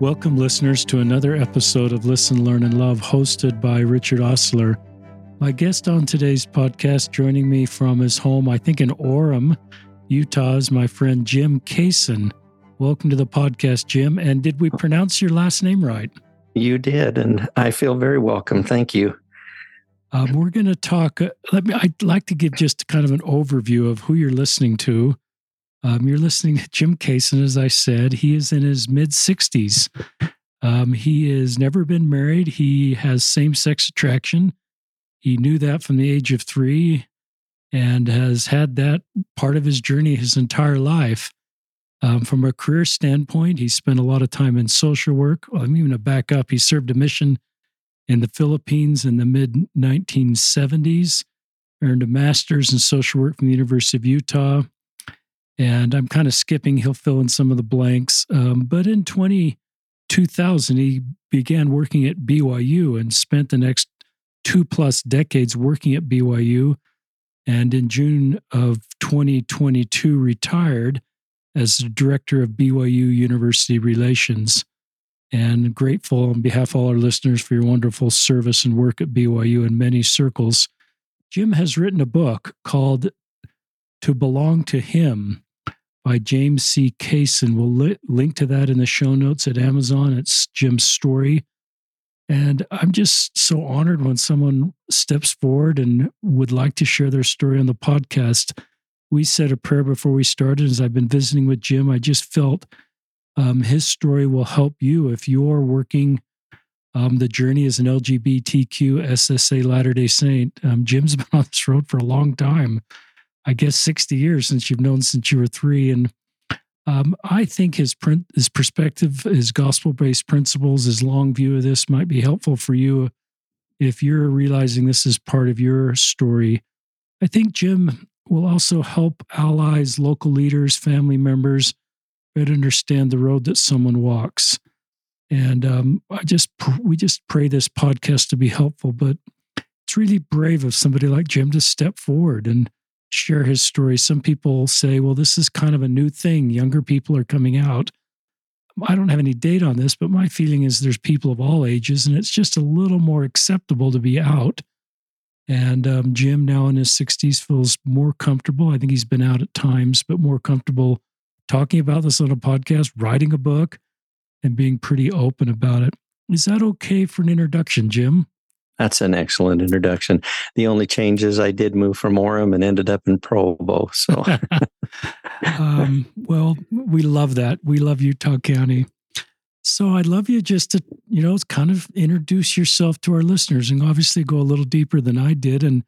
Welcome, listeners, to another episode of Listen, Learn, and Love, hosted by Richard Ostler. My guest on today's podcast, joining me from his home, I think in Orem, Utah, is my friend Jim Kasen. Welcome to the podcast, Jim. And did we pronounce your last name right? You did, and I feel very welcome. Thank you. Um, we're going to talk. Uh, let me. I'd like to give just kind of an overview of who you're listening to. Um, you're listening to Jim Kasen, as I said. He is in his mid 60s. Um, he has never been married. He has same sex attraction. He knew that from the age of three and has had that part of his journey his entire life. Um, from a career standpoint, he spent a lot of time in social work. I'm even to back up. He served a mission in the Philippines in the mid 1970s, earned a master's in social work from the University of Utah. And I'm kind of skipping, he'll fill in some of the blanks. Um, but in 20, 2000, he began working at BYU and spent the next two plus decades working at BYU. And in June of 2022, retired as director of BYU University Relations. And grateful on behalf of all our listeners for your wonderful service and work at BYU in many circles. Jim has written a book called To Belong to Him by James C. Kasen. We'll li- link to that in the show notes at Amazon. It's Jim's story. And I'm just so honored when someone steps forward and would like to share their story on the podcast we said a prayer before we started. As I've been visiting with Jim, I just felt um, his story will help you if you're working um, the journey as an LGBTQ SSA Latter day Saint. Um, Jim's been on this road for a long time, I guess 60 years since you've known since you were three. And um, I think his print, his perspective, his gospel based principles, his long view of this might be helpful for you if you're realizing this is part of your story. I think Jim will also help allies, local leaders, family members better understand the road that someone walks. And um, I just we just pray this podcast to be helpful, but it's really brave of somebody like Jim to step forward and share his story. Some people say, well, this is kind of a new thing. Younger people are coming out. I don't have any data on this, but my feeling is there's people of all ages, and it's just a little more acceptable to be out and um, Jim, now in his 60s, feels more comfortable. I think he's been out at times, but more comfortable talking about this on a podcast, writing a book, and being pretty open about it. Is that okay for an introduction, Jim? That's an excellent introduction. The only change is I did move from Orem and ended up in Provo. So, um, well, we love that. We love Utah County. So I'd love you just to, you know, kind of introduce yourself to our listeners and obviously go a little deeper than I did. And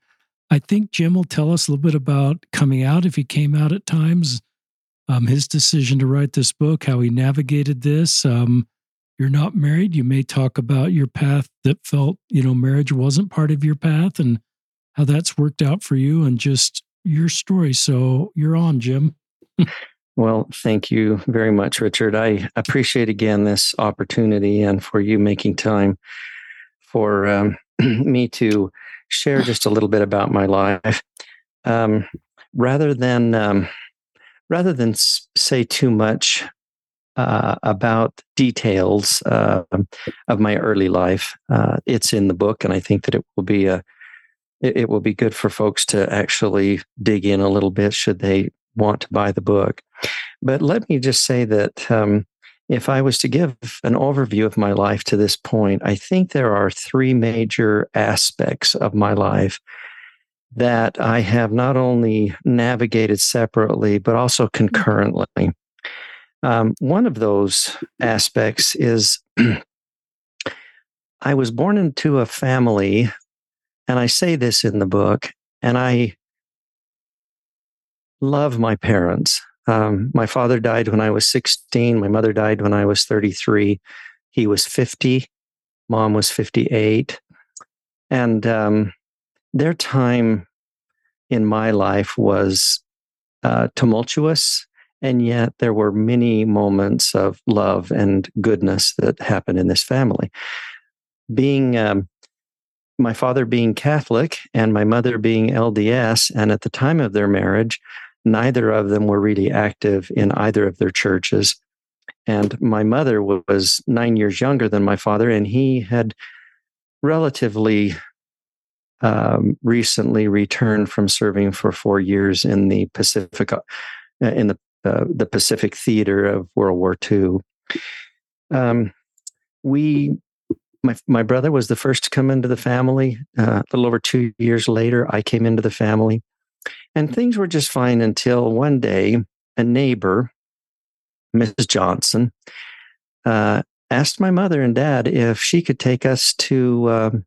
I think Jim will tell us a little bit about coming out if he came out at times, um, his decision to write this book, how he navigated this. Um, you're not married. You may talk about your path that felt, you know, marriage wasn't part of your path and how that's worked out for you and just your story. So you're on, Jim. Well, thank you very much, Richard. I appreciate again this opportunity and for you making time for um, me to share just a little bit about my life. Um, rather than um, rather than say too much uh, about details uh, of my early life, uh, it's in the book, and I think that it will be a it, it will be good for folks to actually dig in a little bit should they want to buy the book. But let me just say that um, if I was to give an overview of my life to this point, I think there are three major aspects of my life that I have not only navigated separately, but also concurrently. Um, one of those aspects is I was born into a family, and I say this in the book, and I love my parents. Um, my father died when I was 16. My mother died when I was 33. He was 50. Mom was 58. And um, their time in my life was uh, tumultuous. And yet there were many moments of love and goodness that happened in this family. Being um, my father being Catholic and my mother being LDS, and at the time of their marriage, Neither of them were really active in either of their churches. And my mother was nine years younger than my father, and he had relatively um, recently returned from serving for four years in the Pacific, uh, in the the Pacific theater of World War II. Um, we, my my brother was the first to come into the family. Uh, a little over two years later, I came into the family, and things were just fine until one day a neighbor, Mrs. Johnson, uh, asked my mother and dad if she could take us to um,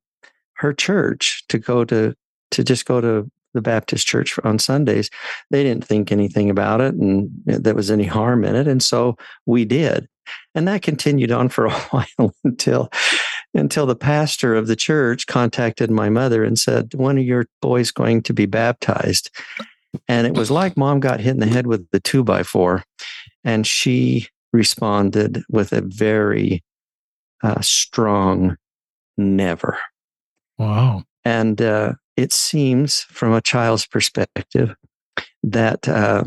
her church to go to to just go to the Baptist church on Sundays. They didn't think anything about it and there was any harm in it, and so we did, and that continued on for a while until until the pastor of the church contacted my mother and said, "One of your boys going to be baptized." And it was like mom got hit in the head with the two by four. And she responded with a very uh, strong never. Wow. And uh, it seems, from a child's perspective, that uh,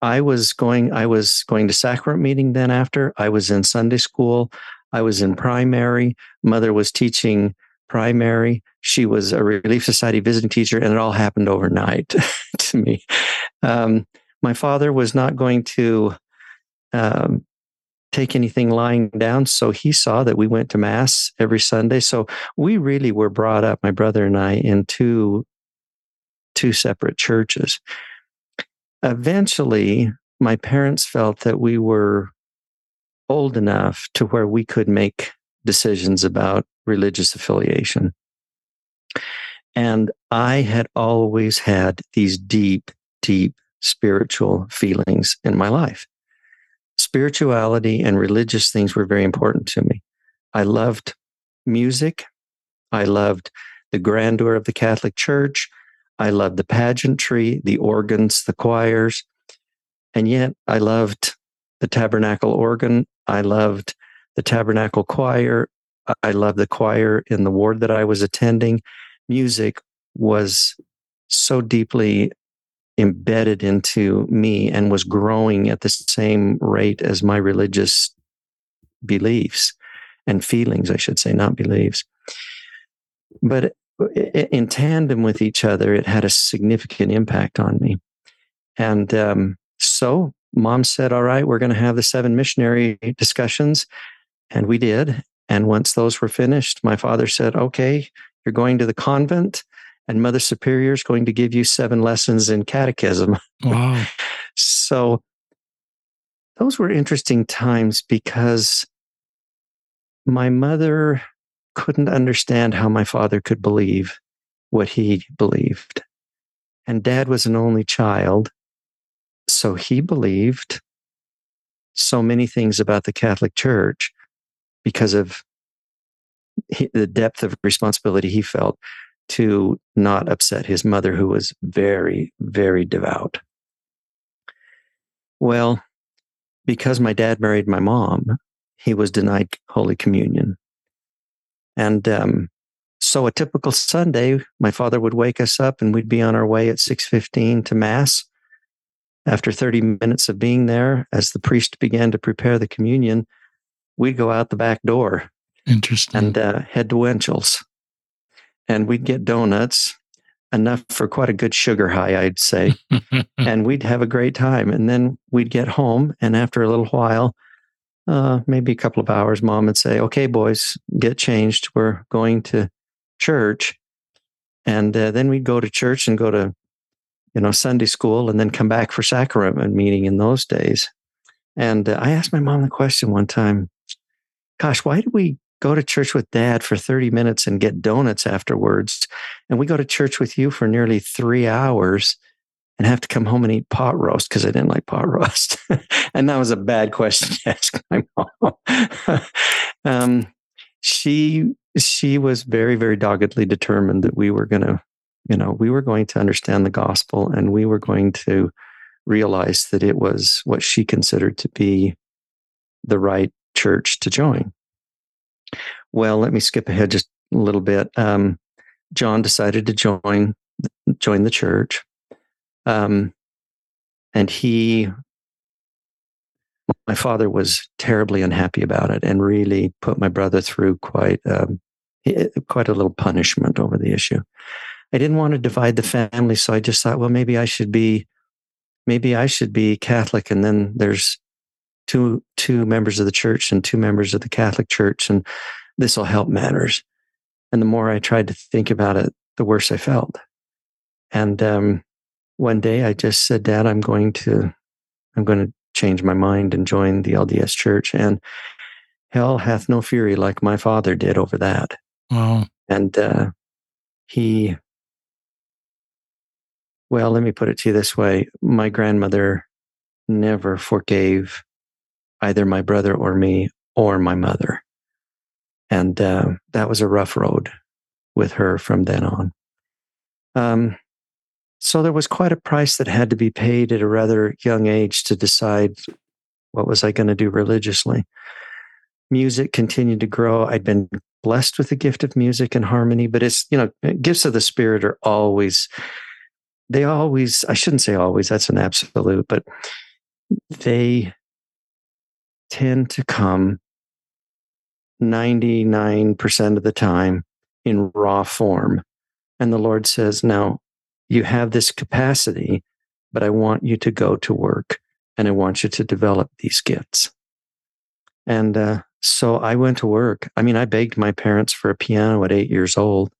I was going. I was going to sacrament meeting. Then after I was in Sunday school, I was in primary. Mother was teaching primary. She was a Relief Society visiting teacher, and it all happened overnight to me. Um, my father was not going to um, take anything lying down, so he saw that we went to Mass every Sunday. So we really were brought up, my brother and I, in two, two separate churches. Eventually, my parents felt that we were old enough to where we could make decisions about religious affiliation. And I had always had these deep, deep spiritual feelings in my life. Spirituality and religious things were very important to me. I loved music. I loved the grandeur of the Catholic Church. I loved the pageantry, the organs, the choirs. And yet I loved the tabernacle organ. I loved the tabernacle choir. I loved the choir in the ward that I was attending. Music was so deeply embedded into me and was growing at the same rate as my religious beliefs and feelings, I should say, not beliefs. But in tandem with each other, it had a significant impact on me. And um, so mom said, All right, we're going to have the seven missionary discussions. And we did. And once those were finished, my father said, Okay, you're going to the convent, and Mother Superior is going to give you seven lessons in catechism. Wow. so those were interesting times because my mother couldn't understand how my father could believe what he believed. And dad was an only child. So he believed so many things about the Catholic Church because of the depth of responsibility he felt to not upset his mother, who was very, very devout. Well, because my dad married my mom, he was denied Holy Communion. And um, so a typical Sunday, my father would wake us up and we'd be on our way at 6.15 to Mass. After 30 minutes of being there, as the priest began to prepare the communion, we'd go out the back door. Interesting. And uh, head to Winchell's. And we'd get donuts, enough for quite a good sugar high, I'd say. and we'd have a great time. And then we'd get home. And after a little while, uh, maybe a couple of hours, mom would say, Okay, boys, get changed. We're going to church. And uh, then we'd go to church and go to, you know, Sunday school and then come back for sacrament meeting in those days. And uh, I asked my mom the question one time gosh, why do we go to church with dad for 30 minutes and get donuts afterwards? And we go to church with you for nearly three hours and have to come home and eat pot roast because I didn't like pot roast. and that was a bad question to ask my mom. um, she she was very very doggedly determined that we were going to you know we were going to understand the gospel and we were going to realize that it was what she considered to be the right church to join. Well, let me skip ahead just a little bit. Um, John decided to join join the church, um, and he, my father was terribly unhappy about it and really put my brother through quite um, quite a little punishment over the issue. I didn't want to divide the family, so I just thought, well, maybe I should be, maybe I should be Catholic, and then there's two two members of the church and two members of the Catholic Church, and this will help matters. And the more I tried to think about it, the worse I felt. And um, one day I just said, Dad, I'm going to, I'm going to change my mind and join the LDS church. And hell hath no fury like my father did over that. Wow. And uh, he, well, let me put it to you this way my grandmother never forgave either my brother or me or my mother. And uh, that was a rough road with her from then on. Um, so there was quite a price that had to be paid at a rather young age to decide what was I going to do religiously. Music continued to grow. I'd been blessed with the gift of music and harmony, but it's, you know, gifts of the spirit are always, they always, I shouldn't say always, that's an absolute, but they tend to come 99% of the time in raw form. And the Lord says, Now you have this capacity, but I want you to go to work and I want you to develop these gifts. And uh, so I went to work. I mean, I begged my parents for a piano at eight years old,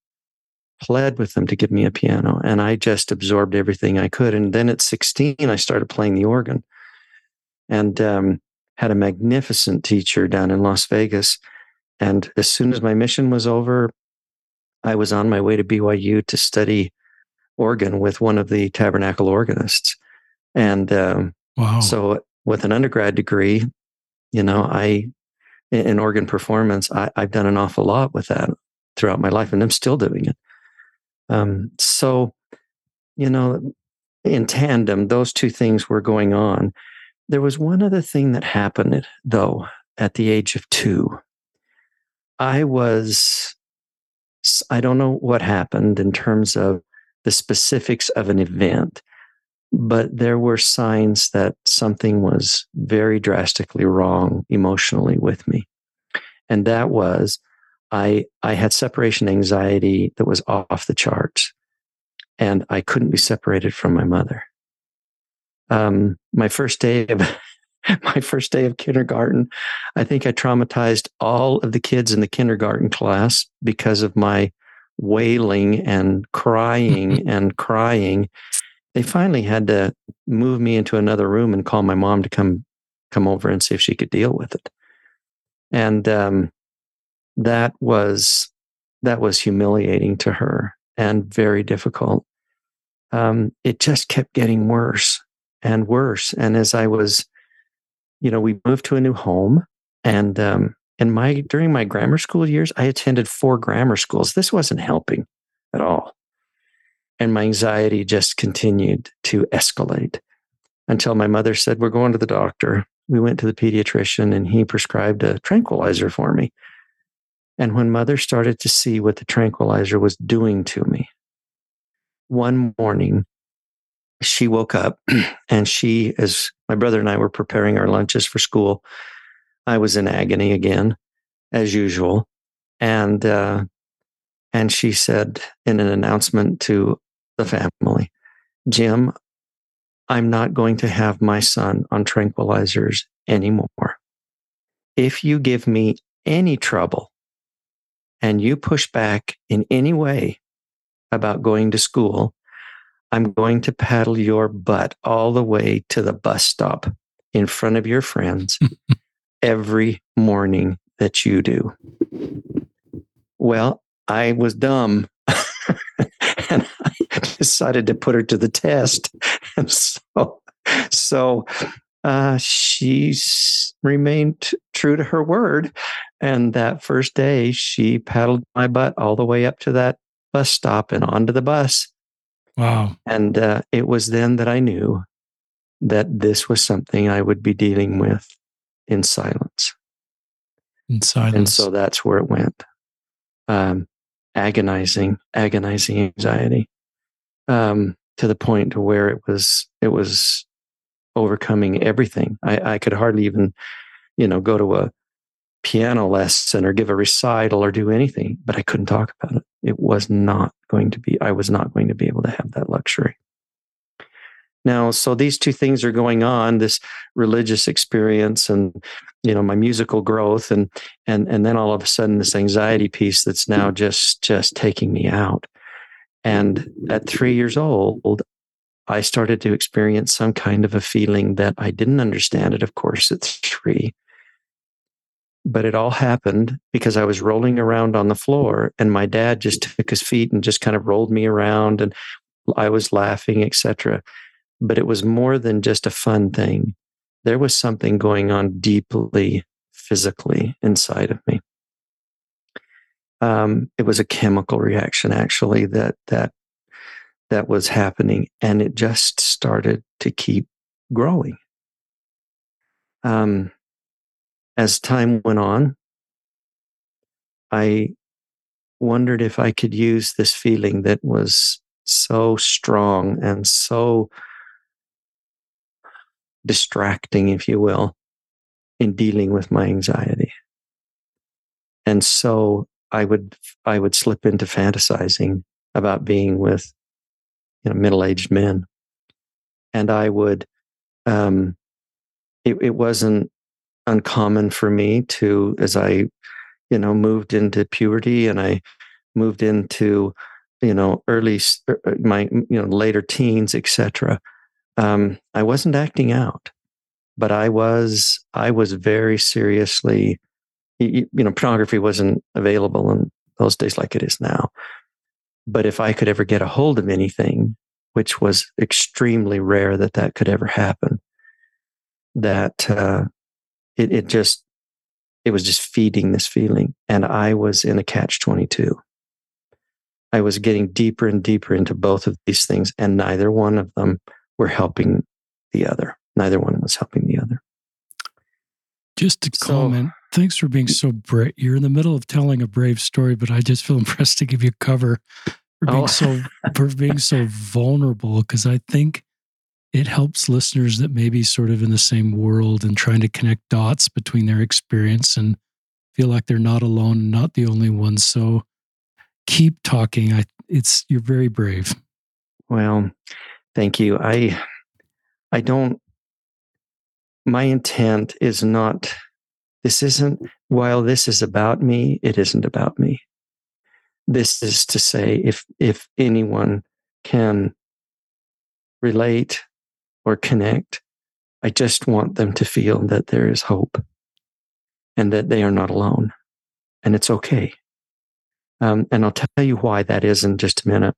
pled with them to give me a piano, and I just absorbed everything I could. And then at 16, I started playing the organ and um, had a magnificent teacher down in Las Vegas. And as soon as my mission was over, I was on my way to BYU to study organ with one of the tabernacle organists. And um, wow. so, with an undergrad degree, you know, I, in organ performance, I, have done an awful lot with that throughout my life, and I'm still doing it. Um, so, you know, in tandem, those two things were going on. There was one other thing that happened, though, at the age of two. I was I don't know what happened in terms of the specifics of an event, but there were signs that something was very drastically wrong emotionally with me. And that was I I had separation anxiety that was off the charts and I couldn't be separated from my mother. Um, my first day of my first day of kindergarten, I think I traumatized all of the kids in the kindergarten class because of my wailing and crying and crying. They finally had to move me into another room and call my mom to come come over and see if she could deal with it. And um, that was that was humiliating to her and very difficult. Um, it just kept getting worse and worse. And as I was you know, we moved to a new home and um, in my during my grammar school years, I attended four grammar schools. This wasn't helping at all. And my anxiety just continued to escalate until my mother said, We're going to the doctor. We went to the pediatrician and he prescribed a tranquilizer for me. And when mother started to see what the tranquilizer was doing to me, one morning she woke up and she, as my brother and I were preparing our lunches for school, I was in agony again, as usual. And, uh, and she said in an announcement to the family, Jim, I'm not going to have my son on tranquilizers anymore. If you give me any trouble and you push back in any way about going to school, I'm going to paddle your butt all the way to the bus stop in front of your friends every morning that you do. Well, I was dumb and I decided to put her to the test. And so, so uh, she's remained true to her word. And that first day, she paddled my butt all the way up to that bus stop and onto the bus. Wow. And uh, it was then that I knew that this was something I would be dealing with in silence. In silence. And so that's where it went. Um, agonizing, agonizing anxiety um, to the point to where it was, it was overcoming everything. I, I could hardly even, you know, go to a piano lesson or give a recital or do anything, but I couldn't talk about it. It was not going to be, I was not going to be able to have that luxury. Now, so these two things are going on, this religious experience and you know my musical growth and and and then all of a sudden this anxiety piece that's now just just taking me out. And at 3 years old, I started to experience some kind of a feeling that I didn't understand it of course at 3 but it all happened because I was rolling around on the floor and my dad just took his feet and just kind of rolled me around and I was laughing, etc. But it was more than just a fun thing. There was something going on deeply physically inside of me. Um, it was a chemical reaction actually that that that was happening, and it just started to keep growing. Um, as time went on, I wondered if I could use this feeling that was so strong and so distracting, if you will, in dealing with my anxiety. And so I would I would slip into fantasizing about being with you know middle-aged men. And I would um it, it wasn't uncommon for me to as I, you know, moved into puberty and I moved into, you know, early er, er, my you know later teens, etc. Um, I wasn't acting out, but I was I was very seriously, you, you know, pornography wasn't available in those days like it is now. But if I could ever get a hold of anything, which was extremely rare that that could ever happen, that uh, it, it just it was just feeding this feeling. And i was in a catch 22 i was getting deeper and deeper into both of these things and neither one of them were helping the other. Neither one was helping the other. Just to so, comment thanks for being so brave you're in the middle of telling a brave story but i just feel impressed to give you cover for oh. being oh. so for being so vulnerable because i think it helps listeners that may be sort of in the same world and trying to connect dots between their experience and feel like they're not alone, not the only one. So keep talking. I it's you're very brave. Well, thank you. I I don't my intent is not this isn't while this is about me, it isn't about me. This is to say if if anyone can relate or connect. I just want them to feel that there is hope and that they are not alone and it's okay. Um, and I'll tell you why that is in just a minute.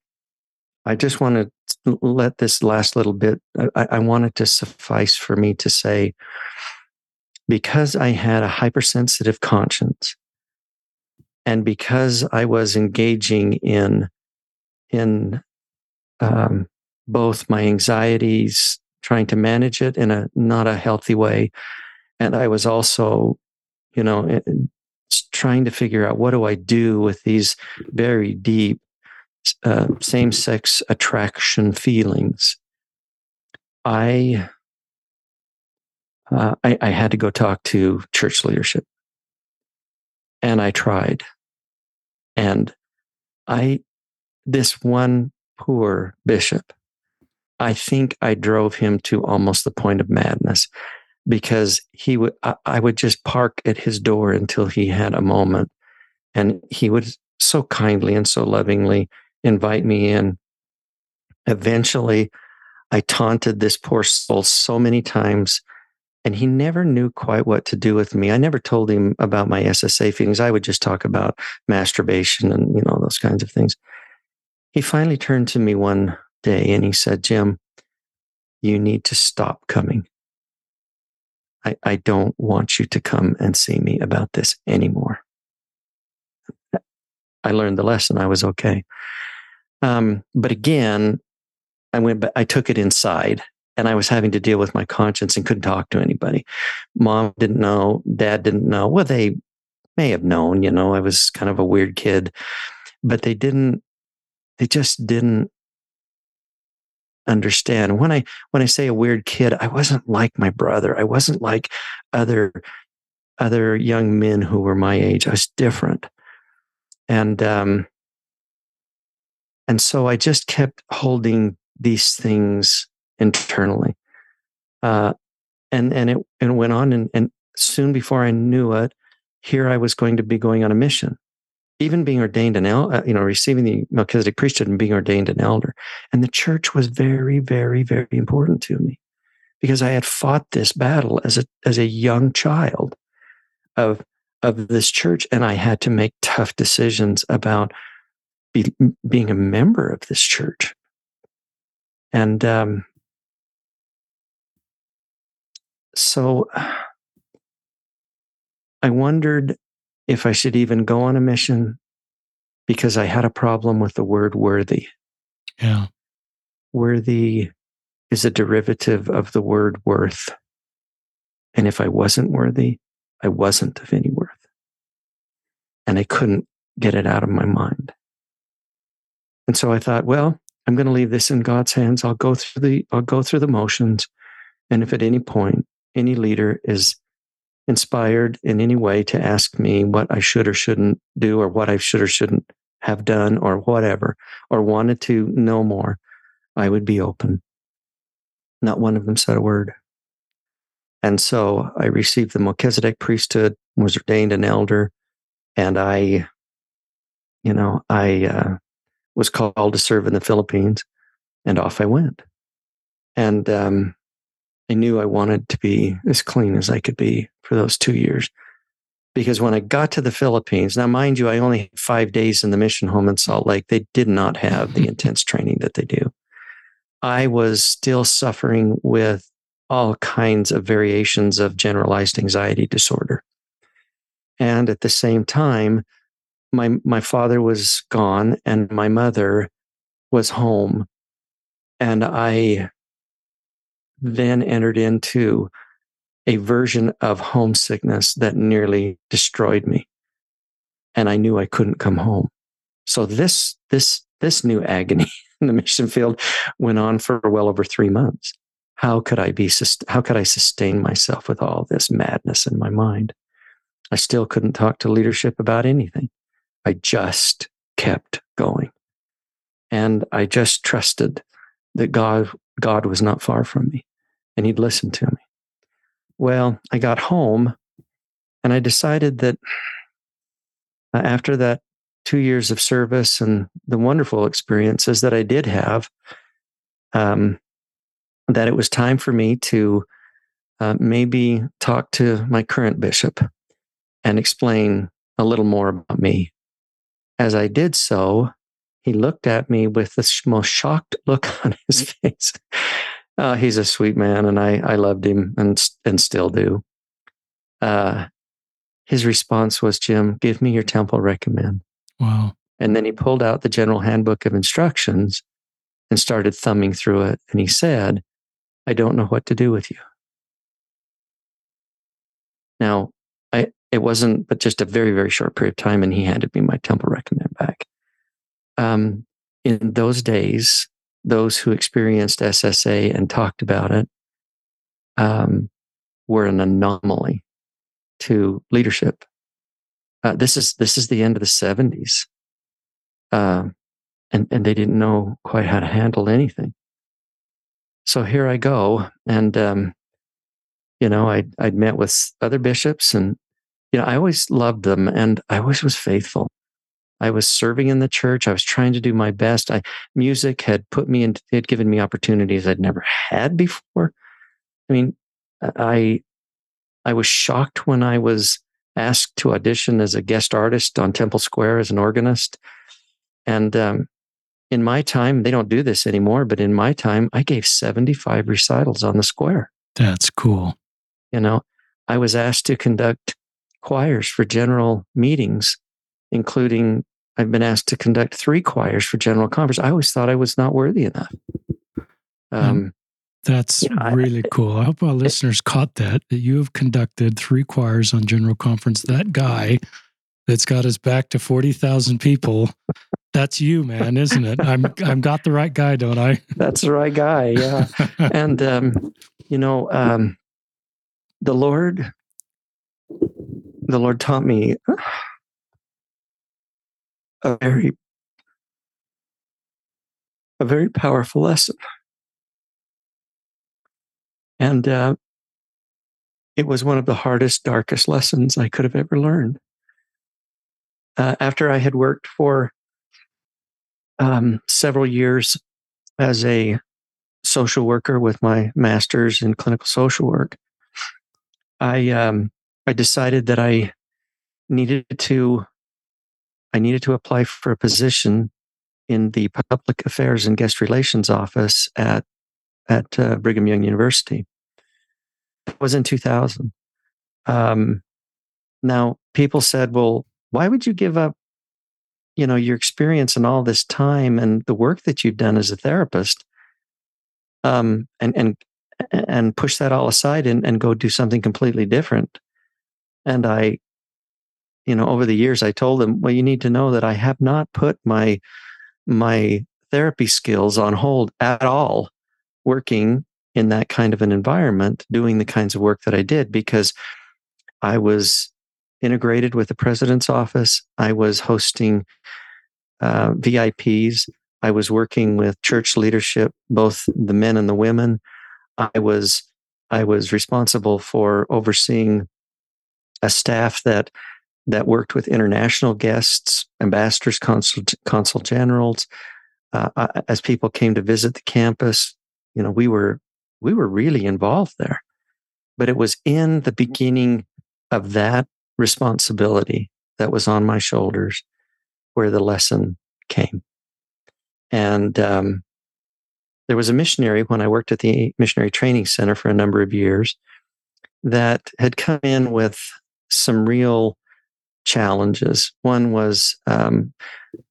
I just want to let this last little bit, I, I want it to suffice for me to say, because I had a hypersensitive conscience and because I was engaging in, in um, both my anxieties, trying to manage it in a not a healthy way. And I was also, you know, eh, trying to figure out what do I do with these very deep uh, same sex attraction feelings. I, uh, I, I had to go talk to church leadership, and I tried, and I this one poor bishop I think I drove him to almost the point of madness because he would, I, I would just park at his door until he had a moment. And he would so kindly and so lovingly invite me in. Eventually, I taunted this poor soul so many times, and he never knew quite what to do with me. I never told him about my SSA feelings. I would just talk about masturbation and, you know, those kinds of things. He finally turned to me one day and he said, Jim, you need to stop coming. I, I don't want you to come and see me about this anymore. I learned the lesson. I was okay. Um, but again, I went, I took it inside and I was having to deal with my conscience and couldn't talk to anybody. Mom didn't know, dad didn't know. Well, they may have known, you know, I was kind of a weird kid, but they didn't, they just didn't understand. When I when I say a weird kid, I wasn't like my brother. I wasn't like other other young men who were my age. I was different. And um and so I just kept holding these things internally. Uh and and it and went on and, and soon before I knew it, here I was going to be going on a mission even being ordained an elder, uh, you know, receiving the Melchizedek priesthood and being ordained an elder. And the church was very, very, very important to me because I had fought this battle as a as a young child of of this church, and I had to make tough decisions about be, being a member of this church. And um, so I wondered if I should even go on a mission because I had a problem with the word worthy. Yeah. Worthy is a derivative of the word worth. And if I wasn't worthy, I wasn't of any worth. And I couldn't get it out of my mind. And so I thought, well, I'm going to leave this in God's hands. I'll go through the I'll go through the motions. And if at any point any leader is inspired in any way to ask me what I should or shouldn't do, or what I should or shouldn't have done, or whatever, or wanted to know more, I would be open. Not one of them said a word. And so I received the Melchizedek priesthood, was ordained an elder, and I, you know, I uh, was called to serve in the Philippines, and off I went. And um, I knew I wanted to be as clean as I could be for those two years. Because when I got to the Philippines, now mind you, I only had five days in the mission home in Salt Lake. They did not have the intense training that they do. I was still suffering with all kinds of variations of generalized anxiety disorder. And at the same time, my my father was gone and my mother was home. And I then entered into a version of homesickness that nearly destroyed me. And I knew I couldn't come home. So this, this, this new agony in the mission field went on for well over three months. How could I be, how could I sustain myself with all this madness in my mind? I still couldn't talk to leadership about anything. I just kept going. And I just trusted that God, God was not far from me and he'd listen to me. Well, I got home and I decided that uh, after that two years of service and the wonderful experiences that I did have, um, that it was time for me to uh, maybe talk to my current bishop and explain a little more about me. As I did so, he looked at me with the most shocked look on his face. Uh, he's a sweet man, and I I loved him and and still do. Uh, his response was, "Jim, give me your temple recommend." Wow! And then he pulled out the General Handbook of Instructions and started thumbing through it, and he said, "I don't know what to do with you." Now, I it wasn't but just a very very short period of time, and he handed me my temple recommend back. Um, in those days, those who experienced SSA and talked about it um, were an anomaly to leadership. Uh, this is this is the end of the seventies, uh, and and they didn't know quite how to handle anything. So here I go, and um, you know, I I'd met with other bishops, and you know, I always loved them, and I always was faithful. I was serving in the church. I was trying to do my best. I music had put me in, it had given me opportunities I'd never had before. I mean, I I was shocked when I was asked to audition as a guest artist on Temple Square as an organist. And um, in my time, they don't do this anymore, but in my time, I gave 75 recitals on the square. That's cool. You know, I was asked to conduct choirs for general meetings including I've been asked to conduct three choirs for General Conference. I always thought I was not worthy enough. Um, that's you know, really I, cool. I hope our listeners caught that, that you have conducted three choirs on General Conference. That guy that's got us back to 40,000 people That's you, man, isn't it? I'm I'm got the right guy, don't I? That's the right guy, yeah. and um, you know, um, the Lord, the Lord taught me a very, a very powerful lesson, and uh, it was one of the hardest, darkest lessons I could have ever learned. Uh, after I had worked for um, several years as a social worker with my master's in clinical social work, I um, I decided that I needed to I needed to apply for a position in the public affairs and guest relations office at at uh, Brigham Young University. It was in 2000. Um, now people said, "Well, why would you give up you know your experience and all this time and the work that you've done as a therapist um, and and and push that all aside and, and go do something completely different and i you know over the years i told them well you need to know that i have not put my my therapy skills on hold at all working in that kind of an environment doing the kinds of work that i did because i was integrated with the president's office. I was hosting uh, VIPs. I was working with church leadership, both the men and the women. I was I was responsible for overseeing a staff that that worked with international guests, ambassadors, consul, consul generals. Uh, as people came to visit the campus, you know, we were we were really involved there. But it was in the beginning of that responsibility that was on my shoulders where the lesson came. And um, there was a missionary when I worked at the Missionary Training Center for a number of years that had come in with some real challenges. One was um,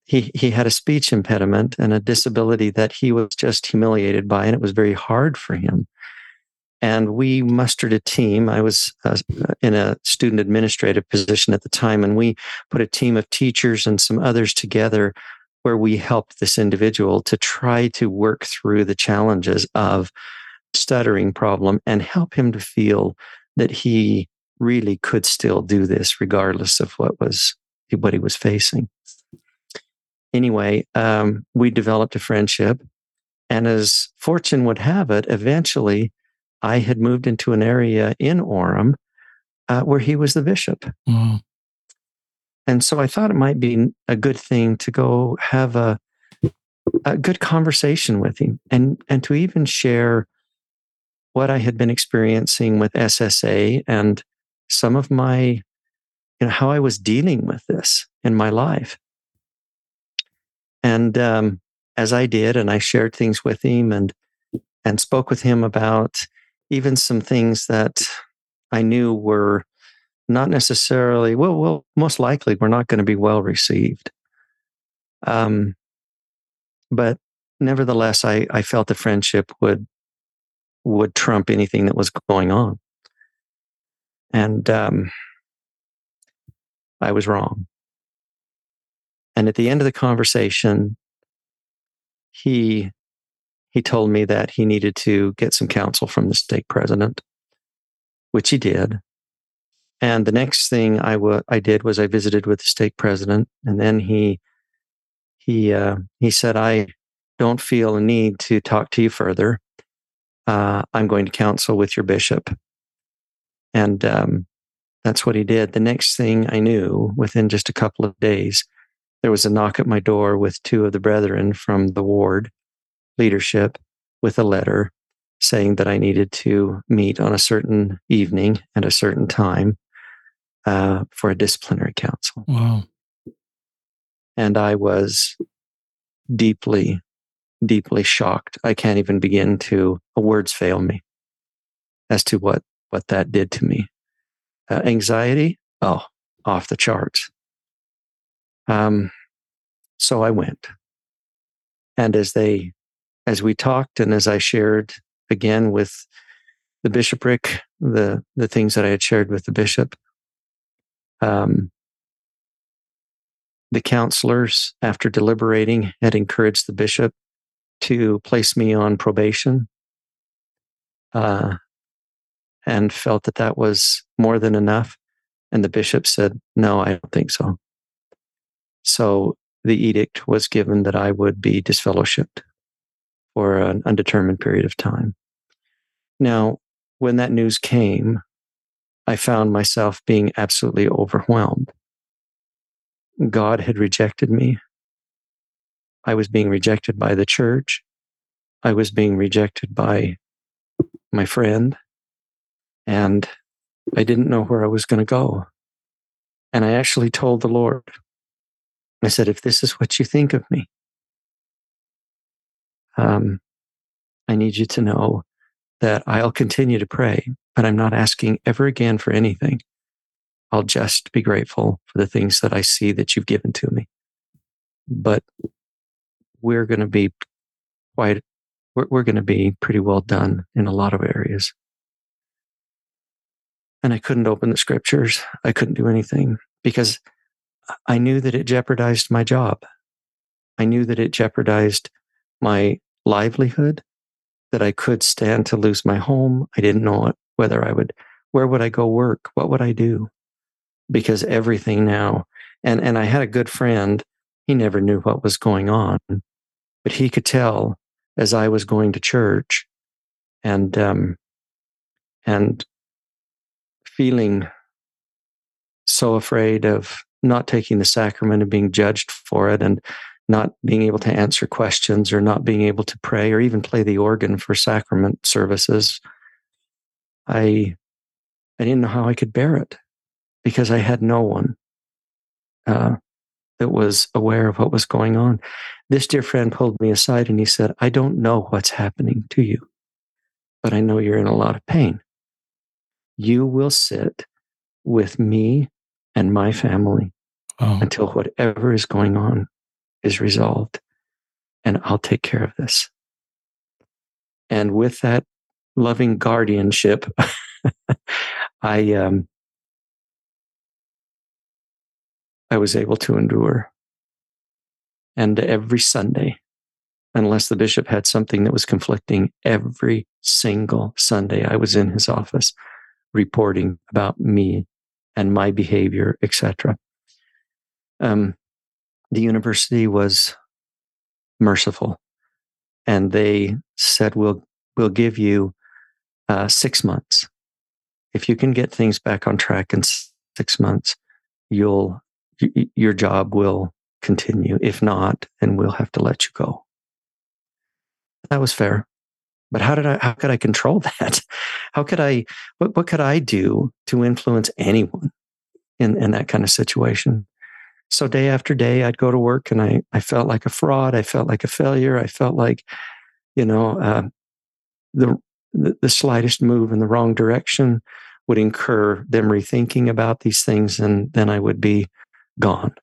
he he had a speech impediment and a disability that he was just humiliated by, and it was very hard for him and we mustered a team. I was uh, in a student administrative position at the time, and we put a team of teachers and some others together where we helped this individual to try to work through the challenges of stuttering problem and help him to feel that he really could still do this regardless of what was what he was facing anyway um, we developed a friendship and as fortune would have it eventually I had moved into an area in Orem uh, where he was the bishop. Mm. And so I thought it might be a good thing to go have a, a good conversation with him and, and to even share what I had been experiencing with SSA and some of my, you know, how I was dealing with this in my life. And um, as I did, and I shared things with him and and spoke with him about even some things that I knew were not necessarily well, well, most likely were not going to be well received. Um, but nevertheless, I, I felt the friendship would would trump anything that was going on, and um, I was wrong. And at the end of the conversation, he he told me that he needed to get some counsel from the stake president, which he did. And the next thing I, w- I did was I visited with the stake president, and then he he uh, he said, "I don't feel a need to talk to you further. Uh, I'm going to counsel with your bishop." And um, that's what he did. The next thing I knew, within just a couple of days, there was a knock at my door with two of the brethren from the ward leadership with a letter saying that I needed to meet on a certain evening at a certain time uh, for a disciplinary council. Wow. And I was deeply, deeply shocked. I can't even begin to, words fail me as to what, what that did to me. Uh, anxiety, oh, off the charts. Um, so I went. And as they as we talked and as I shared again with the bishopric, the the things that I had shared with the bishop, um, the counselors, after deliberating, had encouraged the bishop to place me on probation uh, and felt that that was more than enough. And the bishop said, No, I don't think so. So the edict was given that I would be disfellowshipped for an undetermined period of time. Now, when that news came, I found myself being absolutely overwhelmed. God had rejected me. I was being rejected by the church. I was being rejected by my friend. And I didn't know where I was going to go. And I actually told the Lord, I said, if this is what you think of me, um, I need you to know that I'll continue to pray, but I'm not asking ever again for anything. I'll just be grateful for the things that I see that you've given to me. But we're going to be quite, we're, we're going to be pretty well done in a lot of areas. And I couldn't open the scriptures. I couldn't do anything because I knew that it jeopardized my job. I knew that it jeopardized my livelihood, that I could stand to lose my home. I didn't know whether I would, where would I go work? What would I do? Because everything now, and, and I had a good friend. He never knew what was going on, but he could tell as I was going to church and, um, and feeling so afraid of not taking the sacrament and being judged for it and not being able to answer questions or not being able to pray or even play the organ for sacrament services i i didn't know how i could bear it because i had no one uh, that was aware of what was going on. This dear friend pulled me aside and he said i don't know what's happening to you but i know you're in a lot of pain you will sit with me and my family oh. until whatever is going on is resolved. And I'll take care of this. And with that loving guardianship, I um, I was able to endure. And every Sunday, unless the bishop had something that was conflicting, every single Sunday I was in his office reporting about me and my behavior, etc. Um, the university was merciful, and they said, "We'll we'll give you uh, six months. If you can get things back on track in six months, you'll y- your job will continue. If not, then we'll have to let you go." That was fair. But how did I, how could I control that? How could I, what, what could I do to influence anyone in, in that kind of situation? So day after day, I'd go to work and I, I felt like a fraud. I felt like a failure. I felt like, you know, uh, the, the, slightest move in the wrong direction would incur them rethinking about these things, and then I would be gone.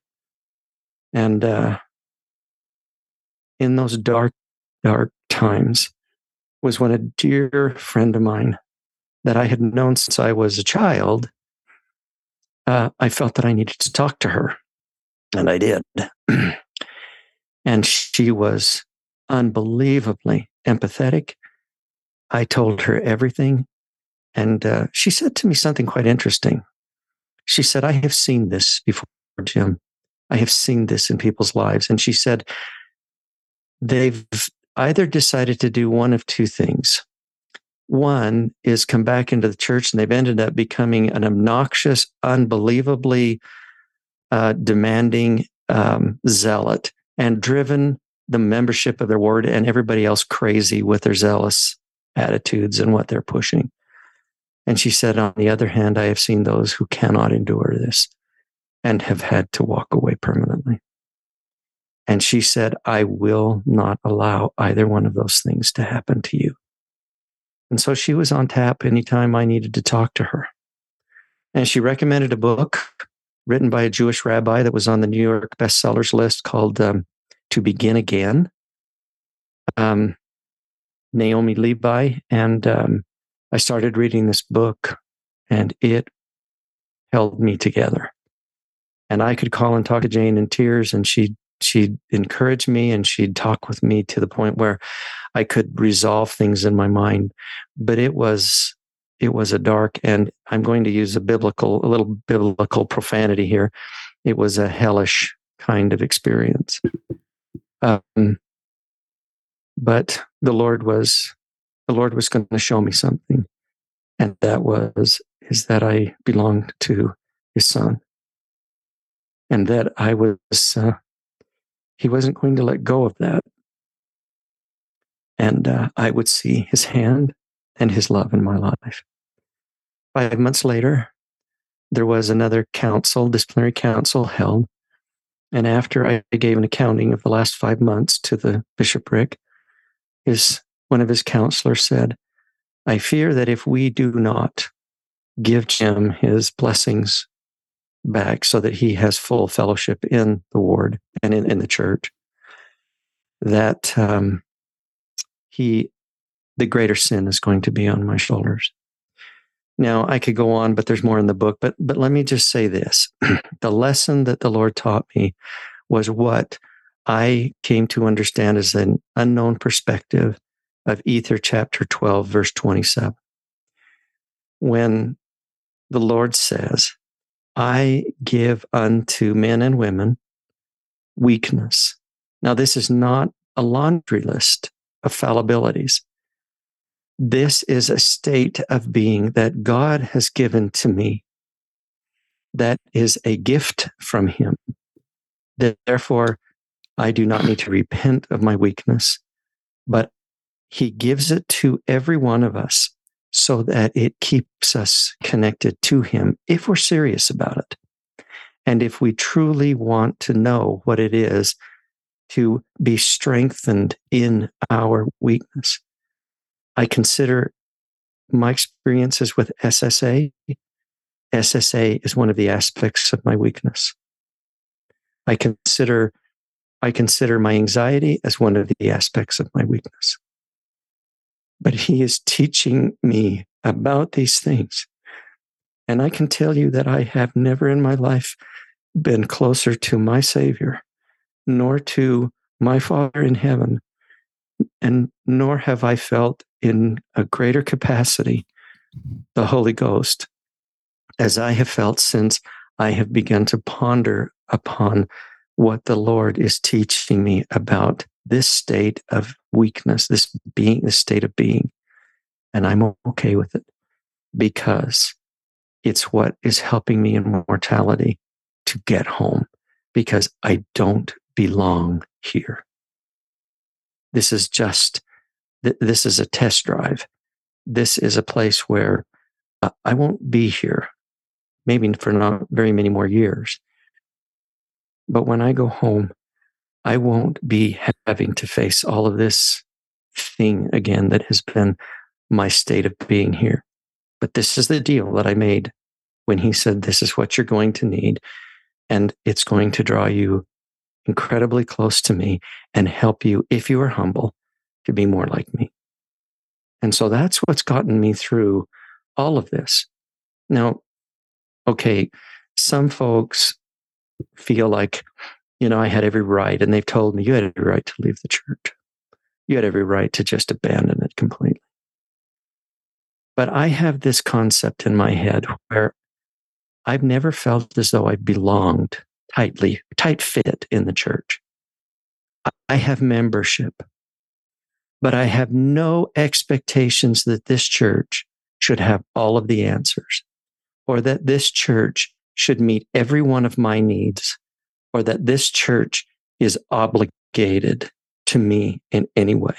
And uh, in those dark, dark times, was when a dear friend of mine that I had known since I was a child, uh, I felt that I needed to talk to her. And I did. and she was unbelievably empathetic. I told her everything. And uh, she said to me something quite interesting. She said, I have seen this before, Jim. I have seen this in people's lives. And she said, they've either decided to do one of two things. One is come back into the church and they've ended up becoming an obnoxious, unbelievably uh, demanding um, zealot and driven the membership of their ward and everybody else crazy with their zealous attitudes and what they're pushing. And she said, on the other hand, I have seen those who cannot endure this and have had to walk away permanently. And she said, I will not allow either one of those things to happen to you. And so she was on tap anytime I needed to talk to her. And she recommended a book written by a Jewish rabbi that was on the New York bestsellers list called um, To Begin Again. Um, Naomi Levy. And um, I started reading this book, and it held me together. And I could call and talk to Jane in tears, and she'd she'd encourage me and she'd talk with me to the point where I could resolve things in my mind. But it was it was a dark and I'm going to use a biblical a little biblical profanity here. It was a hellish kind of experience. Um, but the Lord was the Lord was going to show me something, and that was is that I belonged to His Son, and that I was uh, He wasn't going to let go of that, and uh, I would see His hand and His love in my life. Five months later, there was another council, disciplinary council held. And after I gave an accounting of the last five months to the bishopric, his one of his counselors said, I fear that if we do not give Jim his blessings back so that he has full fellowship in the ward and in, in the church, that um, he, the greater sin is going to be on my shoulders. Now I could go on, but there's more in the book. But but let me just say this: the lesson that the Lord taught me was what I came to understand as an unknown perspective of Ether chapter 12, verse 27. When the Lord says, I give unto men and women weakness. Now, this is not a laundry list of fallibilities. This is a state of being that God has given to me that is a gift from Him. That Therefore, I do not need to repent of my weakness, but he gives it to every one of us so that it keeps us connected to him if we're serious about it. And if we truly want to know what it is to be strengthened in our weakness. I consider my experiences with SSA. SSA is one of the aspects of my weakness. I consider I consider my anxiety as one of the aspects of my weakness. But he is teaching me about these things. And I can tell you that I have never in my life been closer to my Savior, nor to my Father in heaven, and nor have I felt in a greater capacity the Holy Ghost as I have felt since I have begun to ponder upon what the Lord is teaching me about this state of weakness, this being, this state of being. And I'm okay with it because it's what is helping me in mortality to get home because I don't belong here. This is just, this is a test drive. This is a place where I won't be here, maybe for not very many more years. But when I go home, I won't be having to face all of this thing again that has been my state of being here. But this is the deal that I made when he said, This is what you're going to need. And it's going to draw you incredibly close to me and help you, if you are humble, to be more like me. And so that's what's gotten me through all of this. Now, okay, some folks feel like, you know, I had every right, and they've told me you had every right to leave the church. You had every right to just abandon it completely. But I have this concept in my head where I've never felt as though I belonged tightly, tight fit in the church. I have membership, but I have no expectations that this church should have all of the answers or that this church should meet every one of my needs or that this church is obligated to me in any way.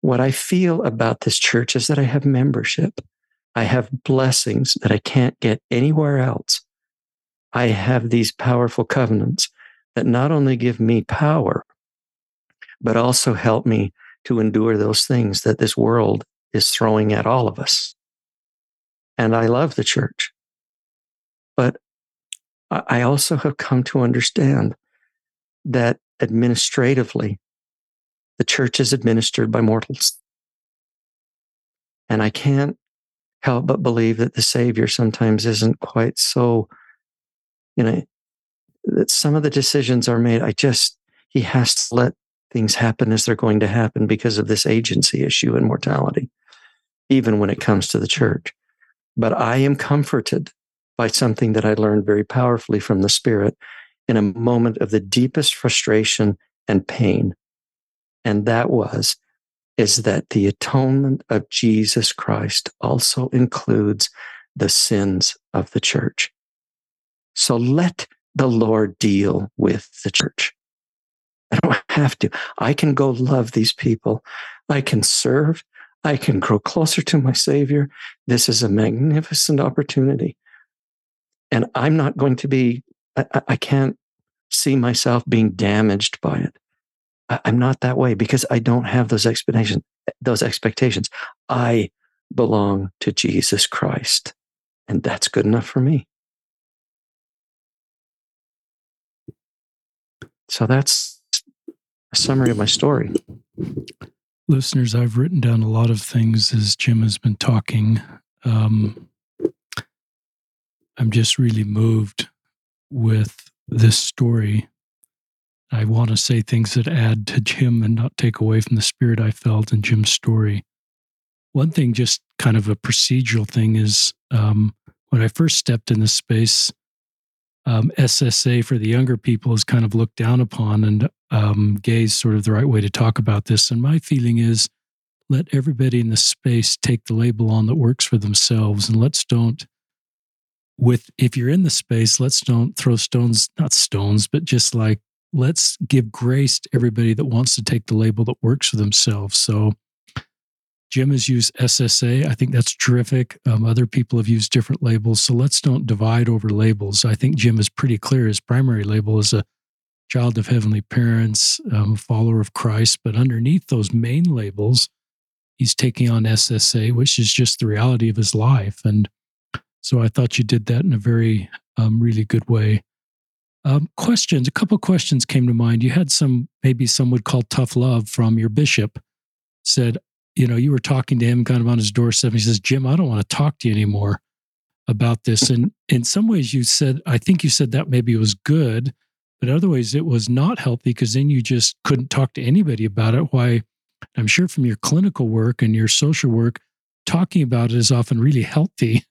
What I feel about this church is that I have membership. I have blessings that I can't get anywhere else. I have these powerful covenants that not only give me power, but also help me to endure those things that this world is throwing at all of us. And I love the church. But I also have come to understand that administratively, the church is administered by mortals. And I can't help but believe that the Savior sometimes isn't quite so, you know, that some of the decisions are made. I just, he has to let things happen as they're going to happen because of this agency issue and mortality, even when it comes to the church. But I am comforted by something that I learned very powerfully from the Spirit in a moment of the deepest frustration and pain. And that was, is that the atonement of Jesus Christ also includes the sins of the church. So let the Lord deal with the church. I don't have to. I can go love these people. I can serve. I can grow closer to my Savior. This is a magnificent opportunity. And I'm not going to be, I, I can't see myself being damaged by it. I, I'm not that way because I don't have those expectations. Those expectations. I belong to Jesus Christ. And that's good enough for me. So that's a summary of my story. Listeners, I've written down a lot of things as Jim has been talking. Um, I'm just really moved with this story. I want to say things that add to Jim and not take away from the spirit I felt in Jim's story. One thing, just kind of a procedural thing, is um, when I first stepped in this space, um, SSA for the younger people is kind of looked down upon, and um, gay is sort of the right way to talk about this. And my feeling is let everybody in the space take the label on that works for themselves, and let's don't. With if you're in the space, let's don't throw stones, not stones, but just like let's give grace to everybody that wants to take the label that works for themselves. So Jim has used SSA. I think that's terrific. Um, other people have used different labels. So let's don't divide over labels. I think Jim is pretty clear. His primary label is a child of heavenly parents, um, follower of Christ. But underneath those main labels, he's taking on SSA, which is just the reality of his life. And so I thought you did that in a very, um, really good way. Um, questions, a couple questions came to mind. You had some, maybe some would call tough love from your bishop, said, you know, you were talking to him kind of on his doorstep. He says, Jim, I don't want to talk to you anymore about this. And in some ways, you said, I think you said that maybe was good, but other ways it was not healthy because then you just couldn't talk to anybody about it. Why I'm sure from your clinical work and your social work, talking about it is often really healthy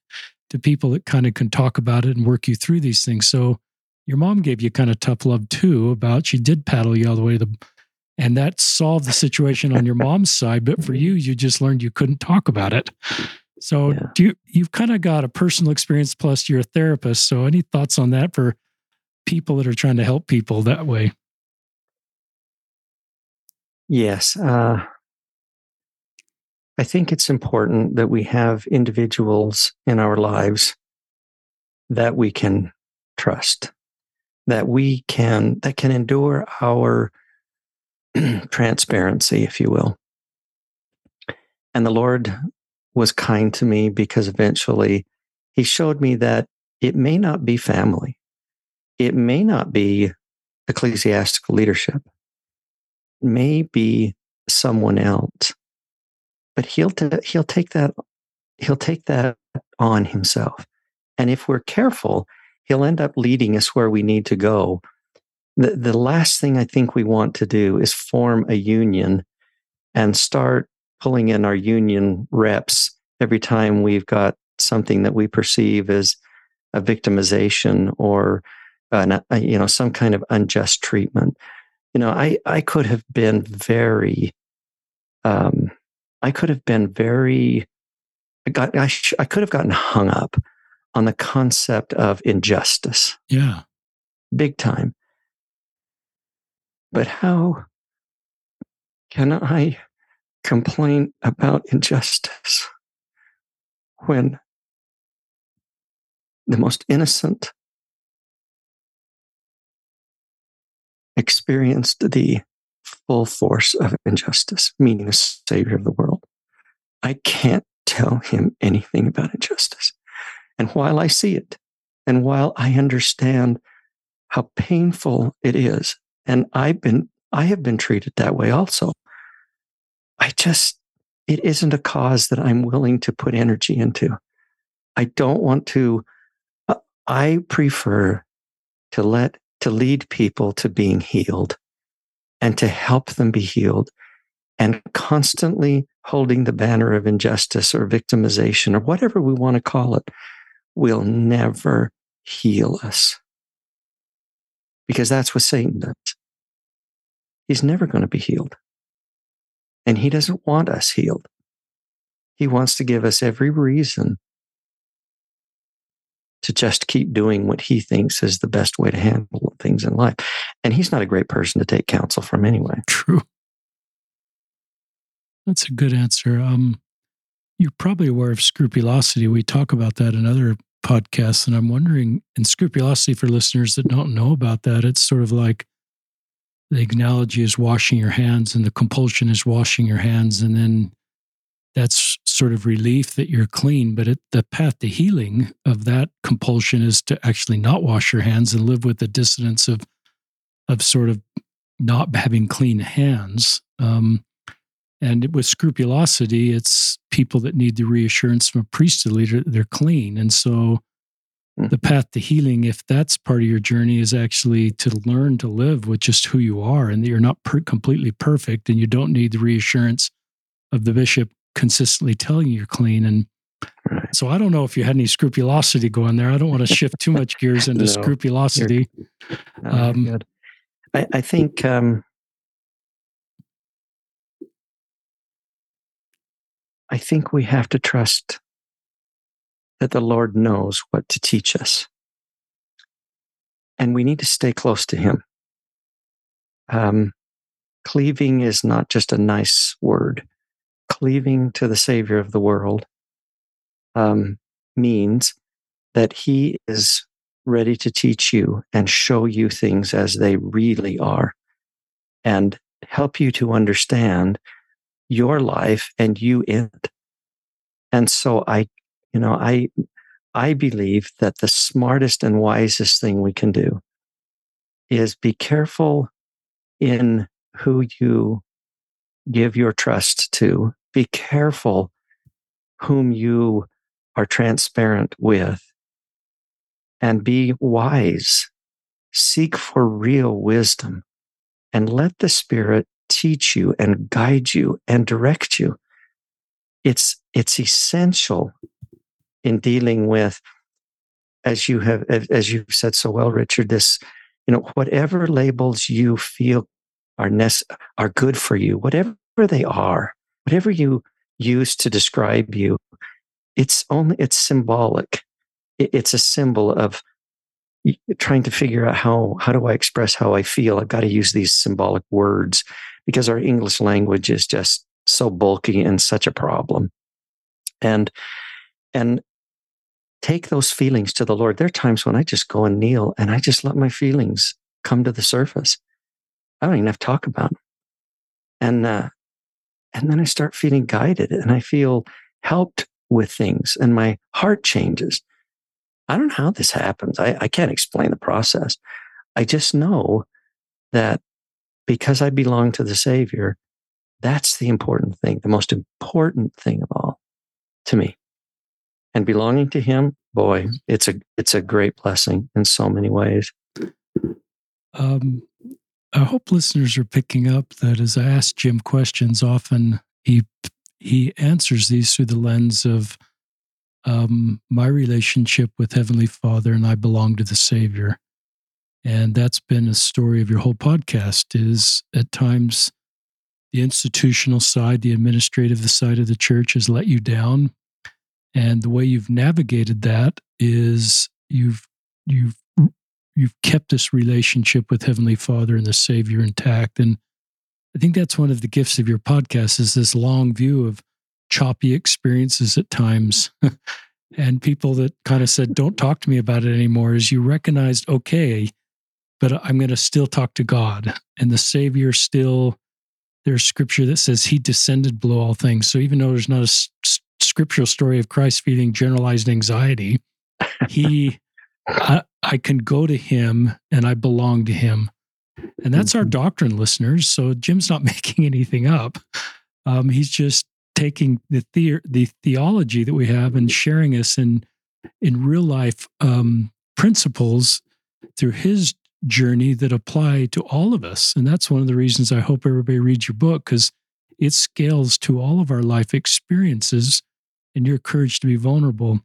to people that kind of can talk about it and work you through these things. So your mom gave you kind of tough love too about she did paddle you all the way to the and that solved the situation on your mom's side but for you you just learned you couldn't talk about it so yeah. do you you've kind of got a personal experience plus you're a therapist so any thoughts on that for people that are trying to help people that way yes uh, i think it's important that we have individuals in our lives that we can trust that we can that can endure our transparency, if you will. And the Lord was kind to me because eventually He showed me that it may not be family, it may not be ecclesiastical leadership, it may be someone else, but He'll t- He'll take that He'll take that on Himself. And if we're careful, He'll end up leading us where we need to go the, the last thing I think we want to do is form a union and start pulling in our union reps every time we've got something that we perceive as a victimization or an, a, you know some kind of unjust treatment. You know, I I could have been very, um, I could have been very, I got I, sh- I could have gotten hung up on the concept of injustice. Yeah, big time. But how can I complain about injustice when the most innocent experienced the full force of injustice, meaning the Savior of the world? I can't tell him anything about injustice. And while I see it, and while I understand how painful it is and I've been, I have been treated that way also. I just, it isn't a cause that I'm willing to put energy into. I don't want to, uh, I prefer to let to lead people to being healed and to help them be healed and constantly holding the banner of injustice or victimization or whatever we want to call it will never heal us. Because that's what Satan does. He's never going to be healed. And he doesn't want us healed. He wants to give us every reason to just keep doing what he thinks is the best way to handle things in life. And he's not a great person to take counsel from anyway. True. That's a good answer. Um, you're probably aware of scrupulosity. We talk about that in other podcasts, and I'm wondering, in scrupulosity for listeners that don't know about that, it's sort of like the analogy is washing your hands, and the compulsion is washing your hands, and then that's sort of relief that you're clean. But it, the path to healing of that compulsion is to actually not wash your hands and live with the dissonance of of sort of not having clean hands. Um, and with scrupulosity, it's people that need the reassurance from a priesthood leader that they're clean. And so mm. the path to healing, if that's part of your journey, is actually to learn to live with just who you are and that you're not per- completely perfect and you don't need the reassurance of the bishop consistently telling you you're clean. And right. so I don't know if you had any scrupulosity going there. I don't want to shift too much gears into no, scrupulosity. No, um, I, I, think um, I think we have to trust that the Lord knows what to teach us. And we need to stay close to Him. Um, cleaving is not just a nice word. Cleaving to the Savior of the world um, means that He is ready to teach you and show you things as they really are and help you to understand your life and you in it. And so I, you know, I, I believe that the smartest and wisest thing we can do is be careful in who you give your trust to. Be careful whom you are transparent with and be wise. Seek for real wisdom and let the Spirit teach you and guide you and direct you. It's, it's essential in dealing with, as you have, as you've said so well, Richard, this, you know, whatever labels you feel are, nece- are good for you, whatever they are, whatever you use to describe you, it's only, it's symbolic. It's a symbol of trying to figure out how how do I express how I feel. I've got to use these symbolic words because our English language is just so bulky and such a problem. And and take those feelings to the Lord. There are times when I just go and kneel and I just let my feelings come to the surface. I don't even have to talk about them. And uh, and then I start feeling guided and I feel helped with things and my heart changes. I don't know how this happens. I, I can't explain the process. I just know that because I belong to the Savior, that's the important thing, the most important thing of all to me. And belonging to Him, boy, mm-hmm. it's a it's a great blessing in so many ways. Um, I hope listeners are picking up that as I ask Jim questions, often he he answers these through the lens of um, my relationship with Heavenly Father, and I belong to the Savior and that's been a story of your whole podcast is at times the institutional side the administrative side of the church has let you down and the way you've navigated that is you've you've you've kept this relationship with heavenly father and the savior intact and i think that's one of the gifts of your podcast is this long view of choppy experiences at times and people that kind of said don't talk to me about it anymore is you recognized okay but I'm going to still talk to God. And the Savior still, there's scripture that says he descended below all things. So even though there's not a scriptural story of Christ feeding generalized anxiety, he, I, I, can go to him and I belong to him. And that's our mm-hmm. doctrine, listeners. So Jim's not making anything up. Um, he's just taking the, the the theology that we have and sharing us in in real life um, principles through his journey that apply to all of us. And that's one of the reasons I hope everybody reads your book because it scales to all of our life experiences and your courage to be vulnerable.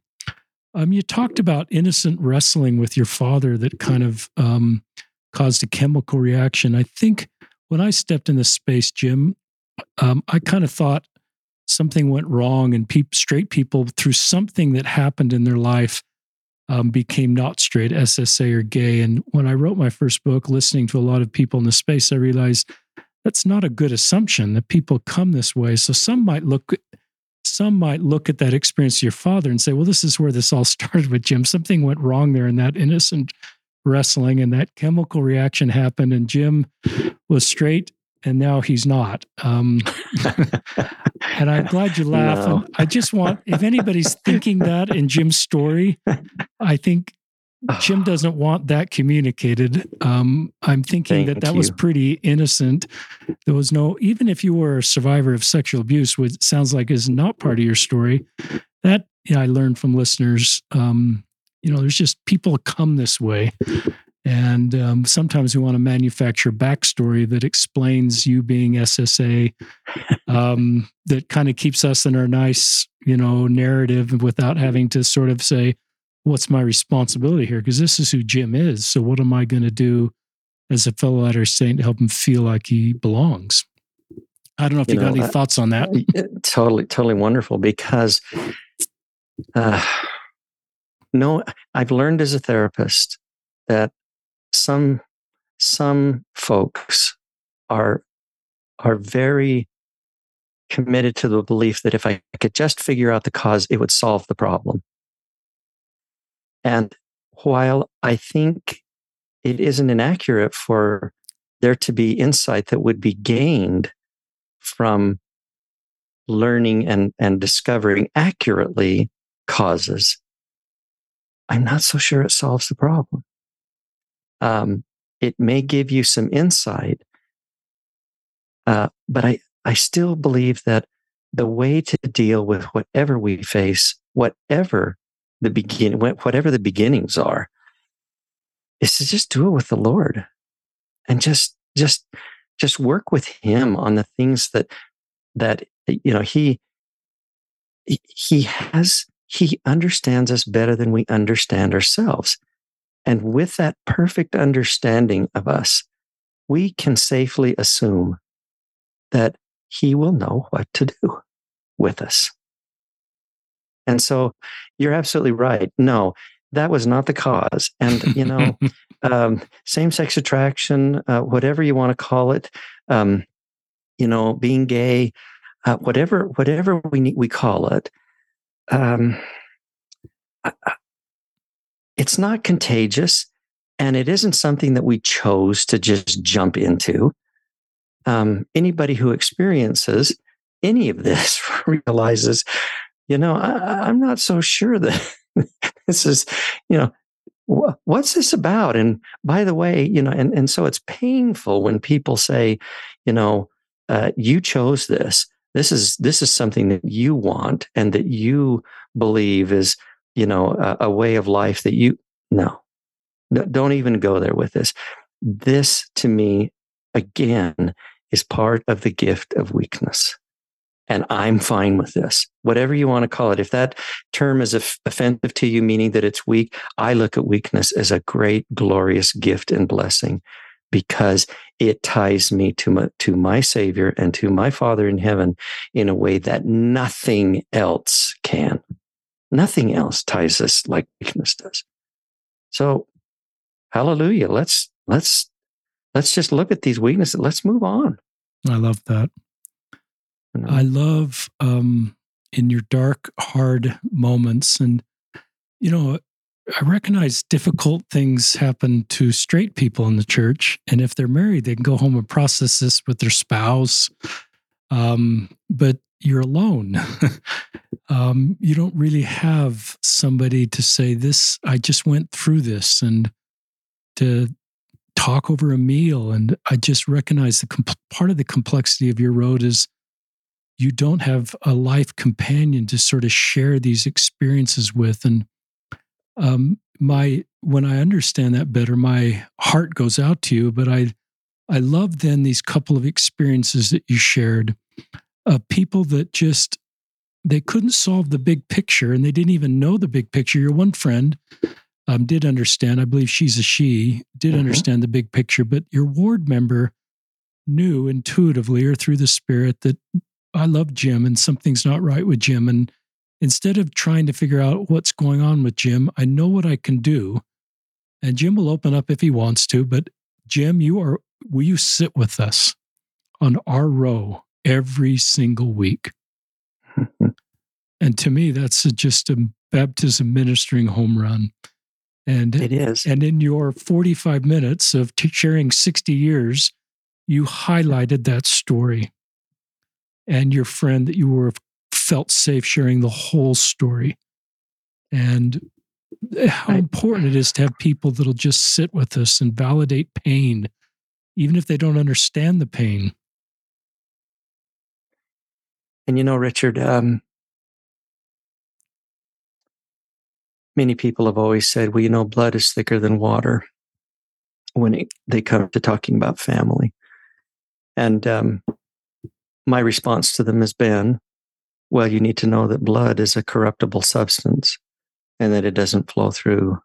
Um, you talked about innocent wrestling with your father that kind of um, caused a chemical reaction. I think when I stepped in the space, Jim, um, I kind of thought something went wrong and pe- straight people through something that happened in their life um, became not straight, SSA or gay. And when I wrote my first book, listening to a lot of people in the space, I realized that's not a good assumption that people come this way. So some might look some might look at that experience of your father and say, well, this is where this all started with Jim. Something went wrong there in that innocent wrestling, and that chemical reaction happened, and Jim was straight and now he's not. Um, and I'm glad you laugh. No. I just want, if anybody's thinking that in Jim's story, I think Jim doesn't want that communicated. Um, I'm thinking Thank that that you. was pretty innocent. There was no, even if you were a survivor of sexual abuse, which sounds like is not part of your story, that yeah, I learned from listeners. Um, you know, there's just people come this way. And um, sometimes we want to manufacture backstory that explains you being SSA, um, that kind of keeps us in our nice, you know, narrative without having to sort of say, "What's my responsibility here?" Because this is who Jim is. So what am I going to do as a fellow Latter Saint to help him feel like he belongs? I don't know if you, you know, got any uh, thoughts on that. Totally, totally wonderful. Because uh, no, I've learned as a therapist that some some folks are are very committed to the belief that if I could just figure out the cause, it would solve the problem. And while I think it isn't inaccurate for there to be insight that would be gained from learning and, and discovering accurately causes, I'm not so sure it solves the problem um, it may give you some insight. Uh, but I, I still believe that the way to deal with whatever we face, whatever the begin, whatever the beginnings are, is to just do it with the Lord, and just, just, just work with Him on the things that, that you know He, He has, He understands us better than we understand ourselves. And with that perfect understanding of us, we can safely assume that he will know what to do with us. And so you're absolutely right. No, that was not the cause. And, you know, um, same sex attraction, uh, whatever you want to call it, um, you know, being gay, uh, whatever, whatever we need, we call it. Um, it's not contagious and it isn't something that we chose to just jump into. Um, anybody who experiences any of this realizes, you know, I, am not so sure that this is, you know, wh- what's this about? And by the way, you know, and, and so it's painful when people say, you know, uh, you chose this. This is this is something that you want and that you believe is you know, a, a way of life that you, no, don't even go there with this. This to me, again, is part of the gift of weakness. And I'm fine with this, whatever you want to call it. If that term is offensive to you, meaning that it's weak, I look at weakness as a great, glorious gift and blessing because it ties me to my, to my Savior and to my Father in heaven in a way that nothing else can. Nothing else ties us like weakness does. So, hallelujah. Let's, let's, let's just look at these weaknesses. Let's move on. I love that. I love, um, in your dark, hard moments. And, you know, I recognize difficult things happen to straight people in the church. And if they're married, they can go home and process this with their spouse. Um, but you're alone. um, you don't really have somebody to say, This, I just went through this, and to talk over a meal. And I just recognize the comp- part of the complexity of your road is you don't have a life companion to sort of share these experiences with. And um, my when I understand that better, my heart goes out to you. But I, I love then these couple of experiences that you shared of people that just they couldn't solve the big picture and they didn't even know the big picture. Your one friend um, did understand. I believe she's a she. Did mm-hmm. understand the big picture, but your ward member knew intuitively or through the spirit that I love Jim and something's not right with Jim. And instead of trying to figure out what's going on with Jim, I know what I can do. And Jim will open up if he wants to. But Jim, you are, will you sit with us on our row every single week? and to me, that's a, just a baptism ministering home run. And it is. And in your 45 minutes of t- sharing 60 years, you highlighted that story and your friend that you were felt safe sharing the whole story. And how important it is to have people that'll just sit with us and validate pain even if they don't understand the pain. And you know richard um, many people have always said well you know blood is thicker than water when it, they come to talking about family. And um, my response to them has been, well, you need to know that blood is a corruptible substance and that it doesn't flow through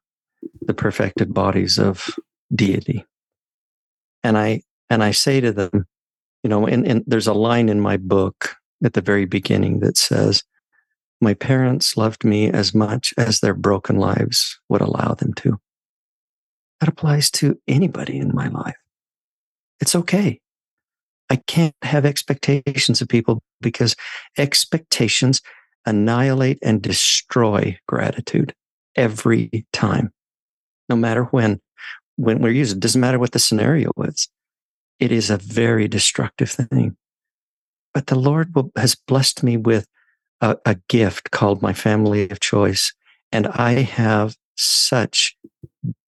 the perfected bodies of deity. And I and I say to them, you know, and, and there's a line in my book at the very beginning that says, My parents loved me as much as their broken lives would allow them to. That applies to anybody in my life. It's okay. I can't have expectations of people because expectations annihilate and destroy gratitude every time, no matter when. When we're using, it doesn't matter what the scenario is. It is a very destructive thing. But the Lord will, has blessed me with a, a gift called my family of choice. And I have such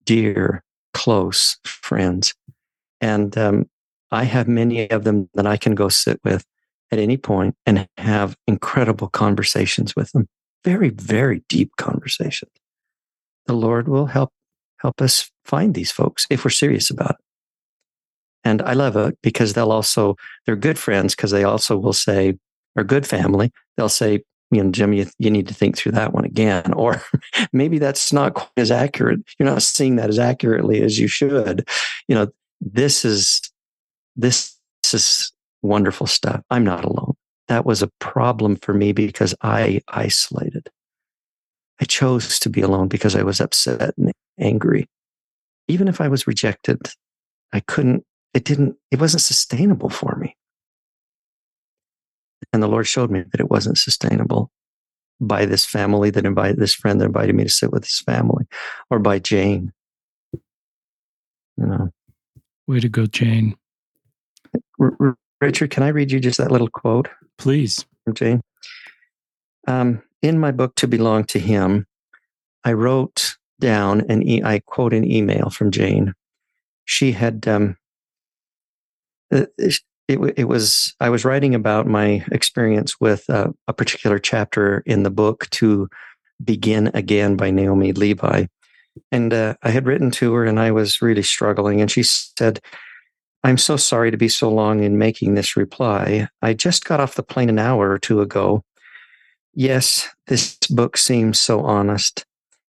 dear, close friends. And um, I have many of them that I can go sit with at any point and have incredible conversations with them. Very, very deep conversations. The Lord will help help us find these folks if we're serious about it. And I love it because they'll also, they're good friends because they also will say, or good family, they'll say, you know, Jim, you, you need to think through that one again. Or maybe that's not quite as accurate. You're not seeing that as accurately as you should. You know, this is this, is wonderful stuff. I'm not alone. That was a problem for me because I isolated. I chose to be alone because I was upset and angry. Even if I was rejected, I couldn't, it didn't, it wasn't sustainable for me. And the Lord showed me that it wasn't sustainable by this family that invited this friend that invited me to sit with his family or by Jane. You know. Way to go, Jane. R- Richard, can I read you just that little quote? Please. From Jane. Um, in my book, To Belong to Him, I wrote down and e- I quote an email from Jane. She had, um, uh, it, it, it, was, I was writing about my experience with uh, a particular chapter in the book, To Begin Again by Naomi Levy. And uh, I had written to her and I was really struggling. And she said, I'm so sorry to be so long in making this reply. I just got off the plane an hour or two ago. Yes, this book seems so honest.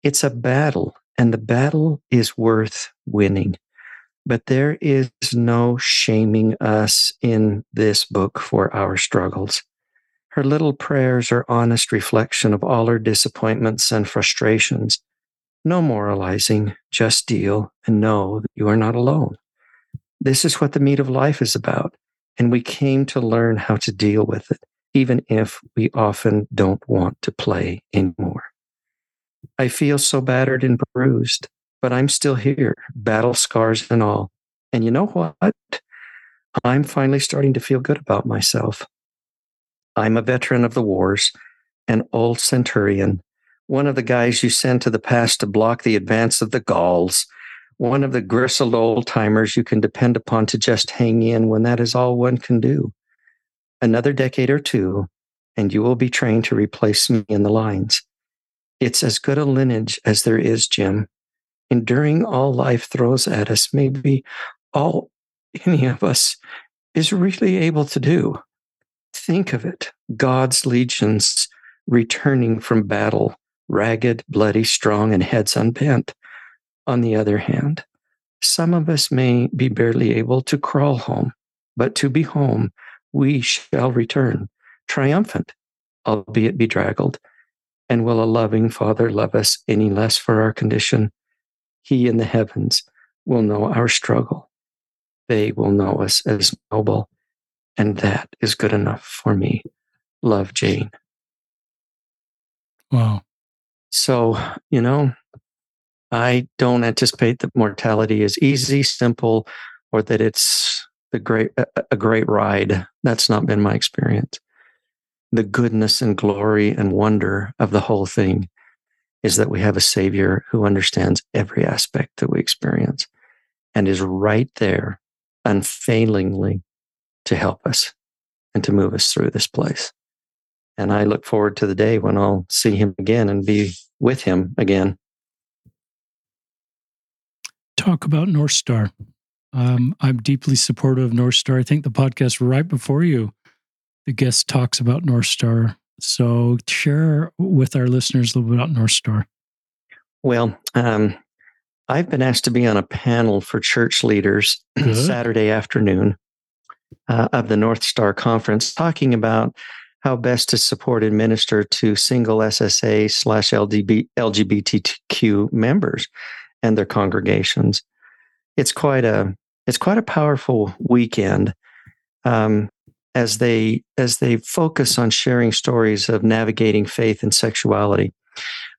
It's a battle, and the battle is worth winning. But there is no shaming us in this book for our struggles. Her little prayers are honest reflection of all her disappointments and frustrations. No moralizing, just deal and know that you are not alone. This is what the meat of life is about. And we came to learn how to deal with it, even if we often don't want to play anymore. I feel so battered and bruised, but I'm still here, battle scars and all. And you know what? I'm finally starting to feel good about myself. I'm a veteran of the wars, an old centurion, one of the guys you send to the past to block the advance of the Gauls, one of the gristled old timers you can depend upon to just hang in when that is all one can do. Another decade or two, and you will be trained to replace me in the lines. It's as good a lineage as there is, Jim. enduring all life throws at us, maybe all any of us is really able to do. Think of it God's legions returning from battle, ragged, bloody, strong, and heads unbent. On the other hand, some of us may be barely able to crawl home, but to be home, we shall return, triumphant, albeit bedraggled. And will a loving Father love us any less for our condition? He in the heavens will know our struggle. They will know us as noble. And that is good enough for me. Love Jane. Wow. So, you know, I don't anticipate that mortality is easy, simple, or that it's the great a great ride. That's not been my experience. The goodness and glory and wonder of the whole thing is that we have a savior who understands every aspect that we experience and is right there unfailingly to help us and to move us through this place. And I look forward to the day when I'll see him again and be with him again. Talk about North Star. Um, I'm deeply supportive of North Star. I think the podcast right before you, the guest talks about North Star. So share with our listeners a little bit about North Star. Well, um, I've been asked to be on a panel for church leaders Saturday afternoon uh, of the North Star Conference, talking about how best to support and minister to single SSA slash LGBTQ members and their congregations. It's quite a it's quite a powerful weekend um, as they as they focus on sharing stories of navigating faith and sexuality.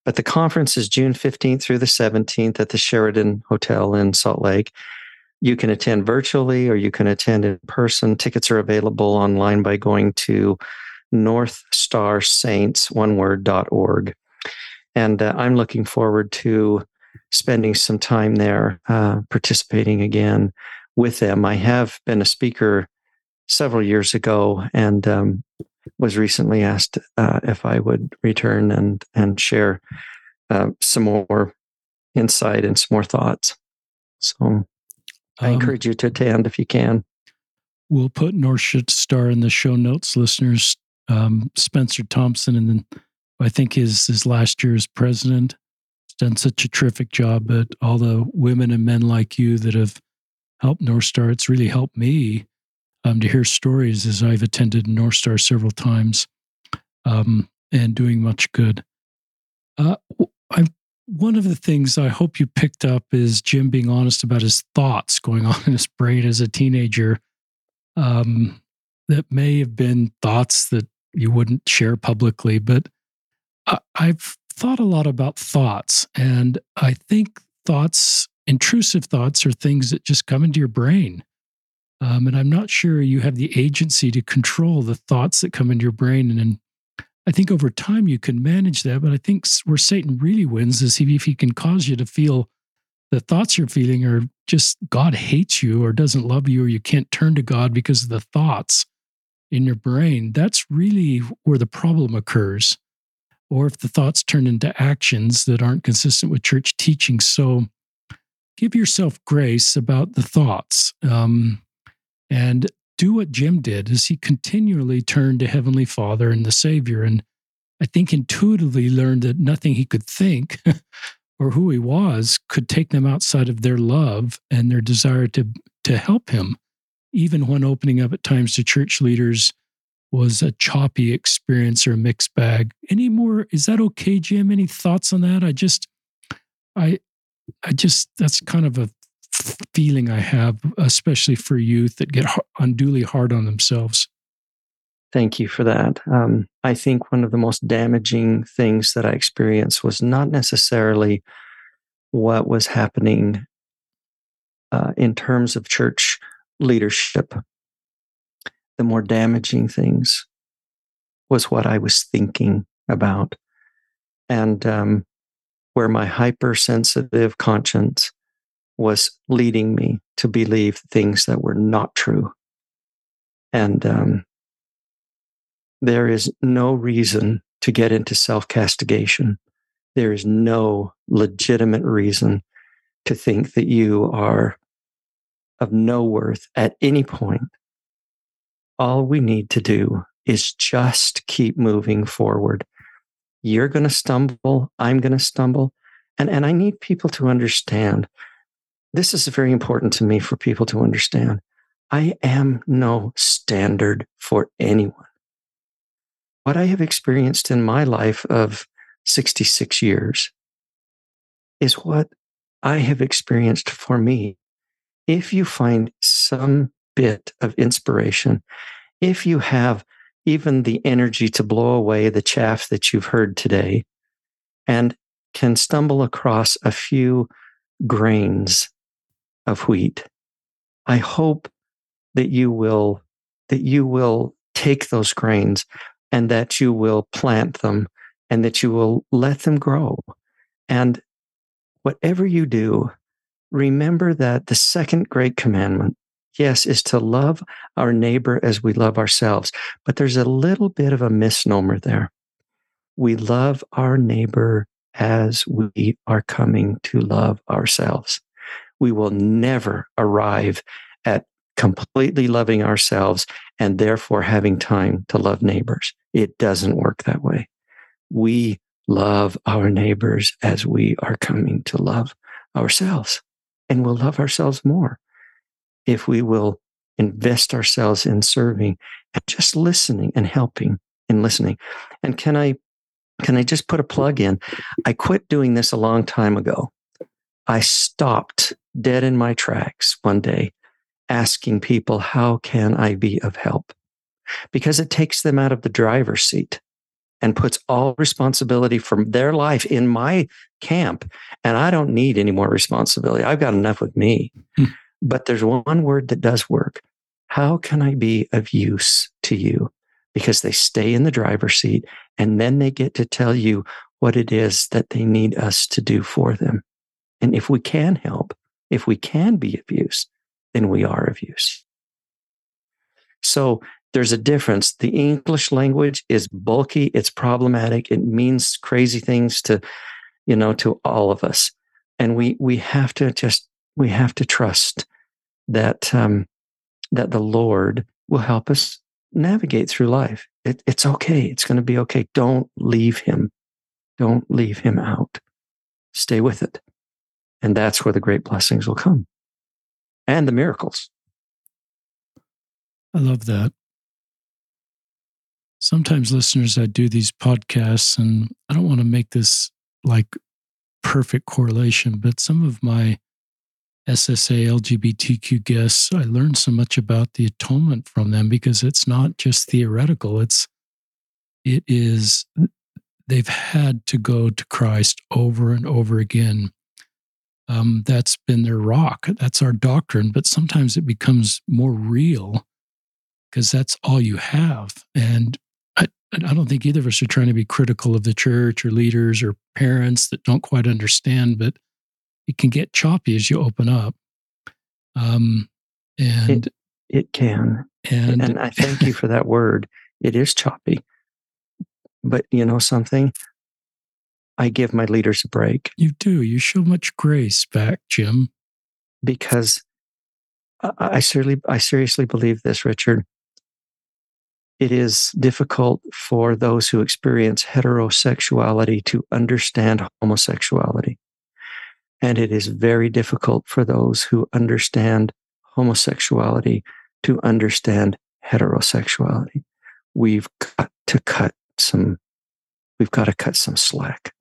But the conference is June 15th through the 17th at the Sheraton Hotel in Salt Lake. You can attend virtually or you can attend in person. Tickets are available online by going to northstarsaints, one word, org. And uh, I'm looking forward to spending some time there, uh, participating again with them. I have been a speaker several years ago and um, was recently asked uh, if I would return and, and share uh, some more insight and some more thoughts. So I um, encourage you to attend if you can. We'll put North Should Star in the show notes, listeners. Um, Spencer Thompson, and then I think his his last year as president, done such a terrific job. But all the women and men like you that have helped North Star, it's really helped me um, to hear stories as I've attended North Star several times um, and doing much good. Uh, I one of the things I hope you picked up is Jim being honest about his thoughts going on in his brain as a teenager. Um, that may have been thoughts that you wouldn't share publicly, but I, I've thought a lot about thoughts, and I think thoughts, intrusive thoughts, are things that just come into your brain. Um, and I'm not sure you have the agency to control the thoughts that come into your brain. And, and I think over time you can manage that. But I think where Satan really wins is if he can cause you to feel the thoughts you're feeling are just God hates you or doesn't love you or you can't turn to God because of the thoughts in your brain. That's really where the problem occurs. Or if the thoughts turn into actions that aren't consistent with church teaching. So give yourself grace about the thoughts. Um, and do what Jim did is he continually turned to Heavenly Father and the Savior. And I think intuitively learned that nothing he could think or who he was could take them outside of their love and their desire to, to help him, even when opening up at times to church leaders was a choppy experience or a mixed bag. Any more? Is that okay, Jim? Any thoughts on that? I just, I, I just, that's kind of a feeling I have, especially for youth that get unduly hard on themselves. Thank you for that. Um, I think one of the most damaging things that I experienced was not necessarily what was happening uh, in terms of church leadership. The more damaging things was what I was thinking about, and um, where my hypersensitive conscience was leading me to believe things that were not true. And um, there is no reason to get into self castigation. There is no legitimate reason to think that you are of no worth at any point. All we need to do is just keep moving forward. You're going to stumble. I'm going to stumble. And, and I need people to understand this is very important to me for people to understand. I am no standard for anyone. What I have experienced in my life of 66 years is what I have experienced for me. If you find some bit of inspiration, if you have even the energy to blow away the chaff that you've heard today and can stumble across a few grains of wheat, I hope that you will that you will take those grains and that you will plant them and that you will let them grow. And whatever you do, remember that the second great commandment, yes, is to love our neighbor as we love ourselves. But there's a little bit of a misnomer there. We love our neighbor as we are coming to love ourselves. We will never arrive at completely loving ourselves and therefore having time to love neighbors. It doesn't work that way. We love our neighbors as we are coming to love ourselves. And we'll love ourselves more if we will invest ourselves in serving and just listening and helping and listening. And can I can I just put a plug in? I quit doing this a long time ago. I stopped dead in my tracks one day asking people, how can I be of help? Because it takes them out of the driver's seat and puts all responsibility for their life in my camp. And I don't need any more responsibility. I've got enough with me. Hmm. But there's one word that does work. How can I be of use to you? Because they stay in the driver's seat and then they get to tell you what it is that they need us to do for them. And if we can help, if we can be of use, then we are of use. So there's a difference. The English language is bulky, it's problematic, it means crazy things to, you know, to all of us. And we we have to just we have to trust that um, that the Lord will help us navigate through life. It, it's okay. It's going to be okay. Don't leave him. Don't leave him out. Stay with it. And that's where the great blessings will come and the miracles. I love that sometimes listeners, I do these podcasts, and I don't want to make this like perfect correlation, but some of my SSA LGBTQ guests, I learned so much about the atonement from them because it's not just theoretical. It's, it is, they've had to go to Christ over and over again. Um, that's been their rock. That's our doctrine. But sometimes it becomes more real because that's all you have. And I don't think either of us are trying to be critical of the church or leaders or parents that don't quite understand, but it can get choppy as you open up. Um, and it, it can. And, and I thank you for that word. It is choppy. But you know something? I give my leaders a break. You do. You show much grace back, Jim. Because I, I seriously, I seriously believe this, Richard it is difficult for those who experience heterosexuality to understand homosexuality. And it is very difficult for those who understand homosexuality to understand heterosexuality. We've got to cut some, we've got to cut some slack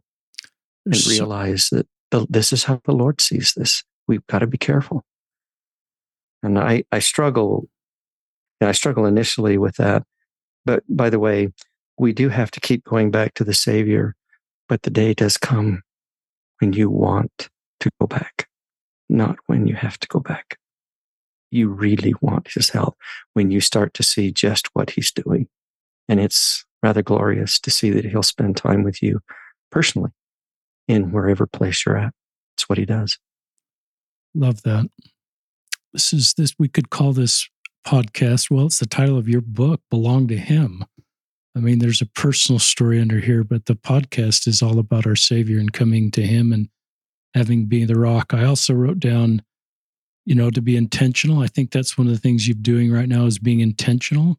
and realize that the, this is how the Lord sees this. We've got to be careful. And I, I struggle, and I struggle initially with that but by the way, we do have to keep going back to the Savior, but the day does come when you want to go back, not when you have to go back. You really want His help when you start to see just what He's doing. And it's rather glorious to see that He'll spend time with you personally in wherever place you're at. It's what He does. Love that. This is this, we could call this podcast, well, it's the title of your book, Belong to Him. I mean, there's a personal story under here, but the podcast is all about our Savior and coming to Him and having being the rock. I also wrote down, you know, to be intentional. I think that's one of the things you're doing right now is being intentional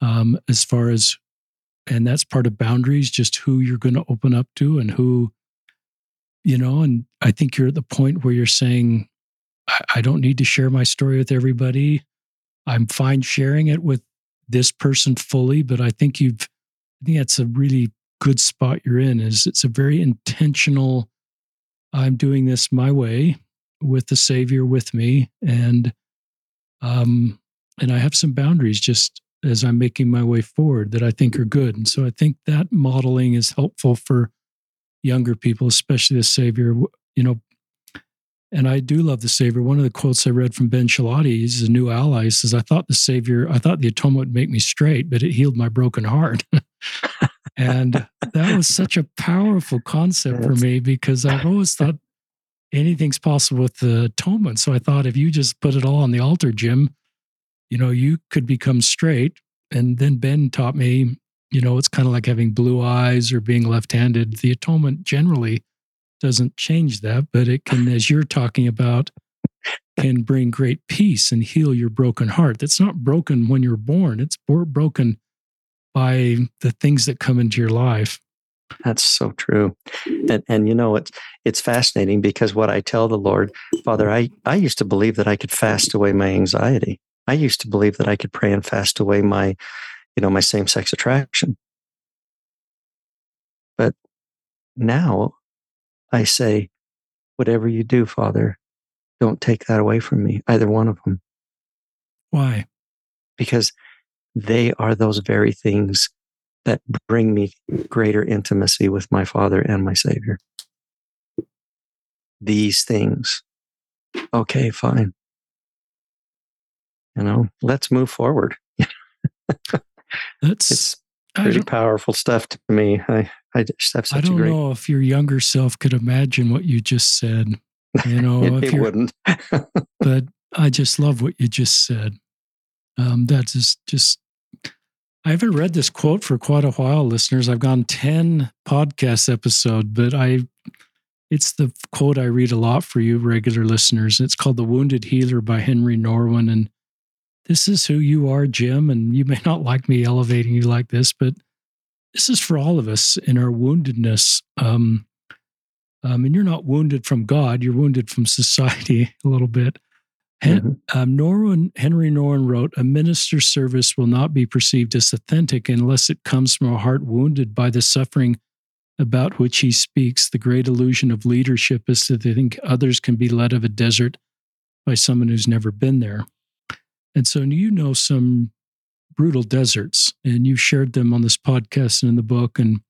um, as far as, and that's part of boundaries, just who you're going to open up to and who, you know, and I think you're at the point where you're saying, I, I don't need to share my story with everybody. I'm fine sharing it with this person fully, but I think you've, I think that's a really good spot you're in is it's a very intentional i'm doing this my way with the savior with me and um and i have some boundaries just as i'm making my way forward that i think are good and so i think that modeling is helpful for younger people especially the savior you know and I do love the Savior. One of the quotes I read from Ben Schilaty, he's a new ally, says, I thought the Savior, I thought the atonement would make me straight, but it healed my broken heart. and that was such a powerful concept for me because I've always thought anything's possible with the atonement. So I thought if you just put it all on the altar, Jim, you know, you could become straight. And then Ben taught me, you know, it's kind of like having blue eyes or being left handed. The atonement generally doesn't change that, but it can, as you're talking about, can bring great peace and heal your broken heart. That's not broken when you're born, it's broken by the things that come into your life. That's so true. And and you know it's it's fascinating because what I tell the Lord, Father, I, I used to believe that I could fast away my anxiety. I used to believe that I could pray and fast away my, you know, my same-sex attraction. But now I say, whatever you do, Father, don't take that away from me, either one of them. Why? Because they are those very things that bring me greater intimacy with my Father and my Savior. These things. Okay, fine. You know, let's move forward. That's it's pretty powerful stuff to me. I, I just have such I don't a great. know if your younger self could imagine what you just said. You know, it, if it wouldn't. but I just love what you just said. Um, that's just just. I haven't read this quote for quite a while, listeners. I've gone ten podcast episode, but I, it's the quote I read a lot for you regular listeners. It's called "The Wounded Healer" by Henri Nouwen, and this is who you are, Jim. And you may not like me elevating you like this, but this is for all of us in our woundedness. Um, um, and you're not wounded from God, you're wounded from society a little bit. Hen- mm-hmm. um, Nouwen, Henri Nouwen wrote, A minister's service will not be perceived as authentic unless it comes from a heart wounded by the suffering about which he speaks. The great illusion of leadership is to think others can be led of a desert by someone who's never been there. And so you know some brutal deserts, and you've shared them on this podcast and in the book. And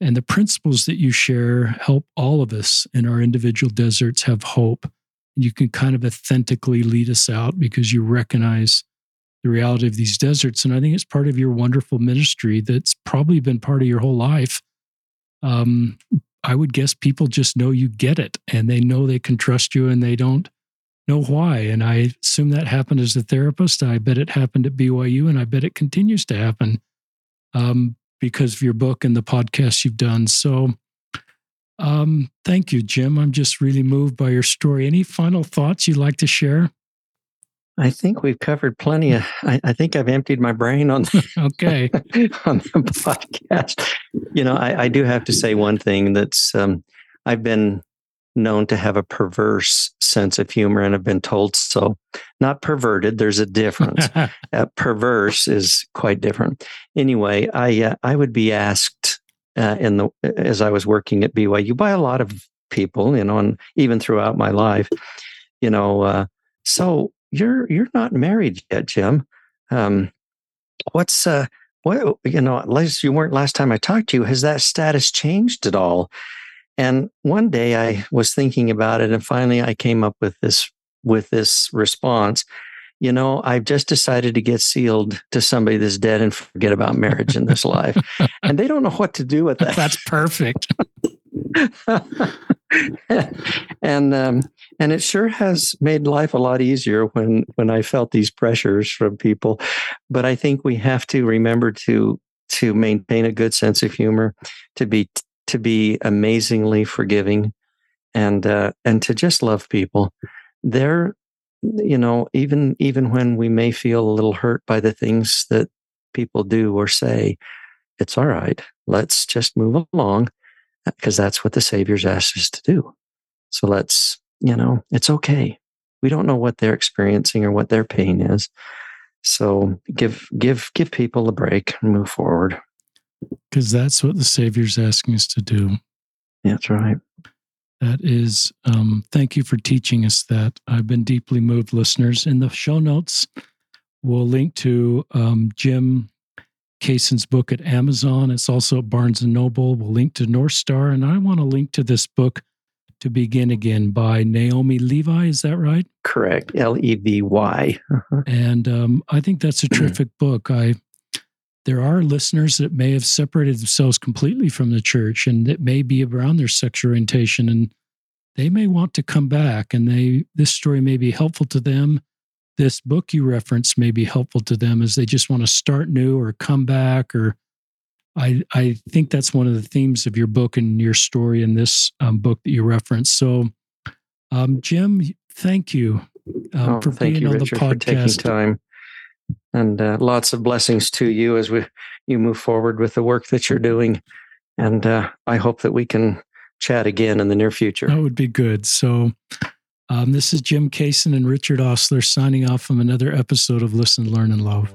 and the principles that you share help all of us in our individual deserts have hope. You can kind of authentically lead us out because you recognize the reality of these deserts. And I think it's part of your wonderful ministry that's probably been part of your whole life. Um, I would guess people just know you get it and they know they can trust you and they don't know why. And I assume that happened as a therapist. I bet it happened at BYU, and I bet it continues to happen um, because of your book and the podcast you've done. So, um, thank you, Jim. I'm just really moved by your story. Any final thoughts you'd like to share? I think we've covered plenty of. I, I think I've emptied my brain on. The, okay. on the podcast, you know, I, I do have to say one thing that's um, I've been known to have a perverse sense of humor and have been told so. Not perverted, there's a difference. uh, perverse is quite different. Anyway, I uh, I would be asked uh, in the as I was working at BYU by a lot of people, you know, and even throughout my life, you know, uh, so you're you're not married yet, Jim. Um, what's uh what you know, least you weren't last time I talked to you. Has that status changed at all? And one day I was thinking about it and finally I came up with this with this response. You know, I've just decided to get sealed to somebody that's dead and forget about marriage in this life. And they don't know what to do with that. That's perfect. and um, and it sure has made life a lot easier when when I felt these pressures from people. But I think we have to remember to to maintain a good sense of humor, to be to be amazingly forgiving, and uh, and to just love people. There, you know, even even when we may feel a little hurt by the things that people do or say, it's all right. Let's just move along uh, because that's what the Savior's asked us to do. So let's, you know, it's okay. We don't know what they're experiencing or what their pain is. So give give give people a break and move forward. Because that's what the Savior's asking us to do. That's right. That is, um, thank you for teaching us that. I've been deeply moved, listeners. In the show notes, we'll link to um, Jim Kasen's book at Amazon. It's also at Barnes and Noble. We'll link to North Star, and I want to link to this book, To Begin Again, by Naomi Levy. Is that right? Correct. L E V Y. And um, I think that's a terrific book. I there are listeners that may have separated themselves completely from the church and that may be around their sexual orientation and they may want to come back and they this story may be helpful to them. This book you reference may be helpful to them as they just want to start new or come back or i i think that's one of the themes of your book and your story in this um, book that you reference so um, jim thank you um, oh, for being you, on Richard, the podcast for taking time and uh, lots of blessings to you as we you move forward with the work that you're doing. And uh, i hope that we can chat again in the near future. That would be good. So um, this is jim Kasen and richard Ostler signing off from another episode of listen learn and love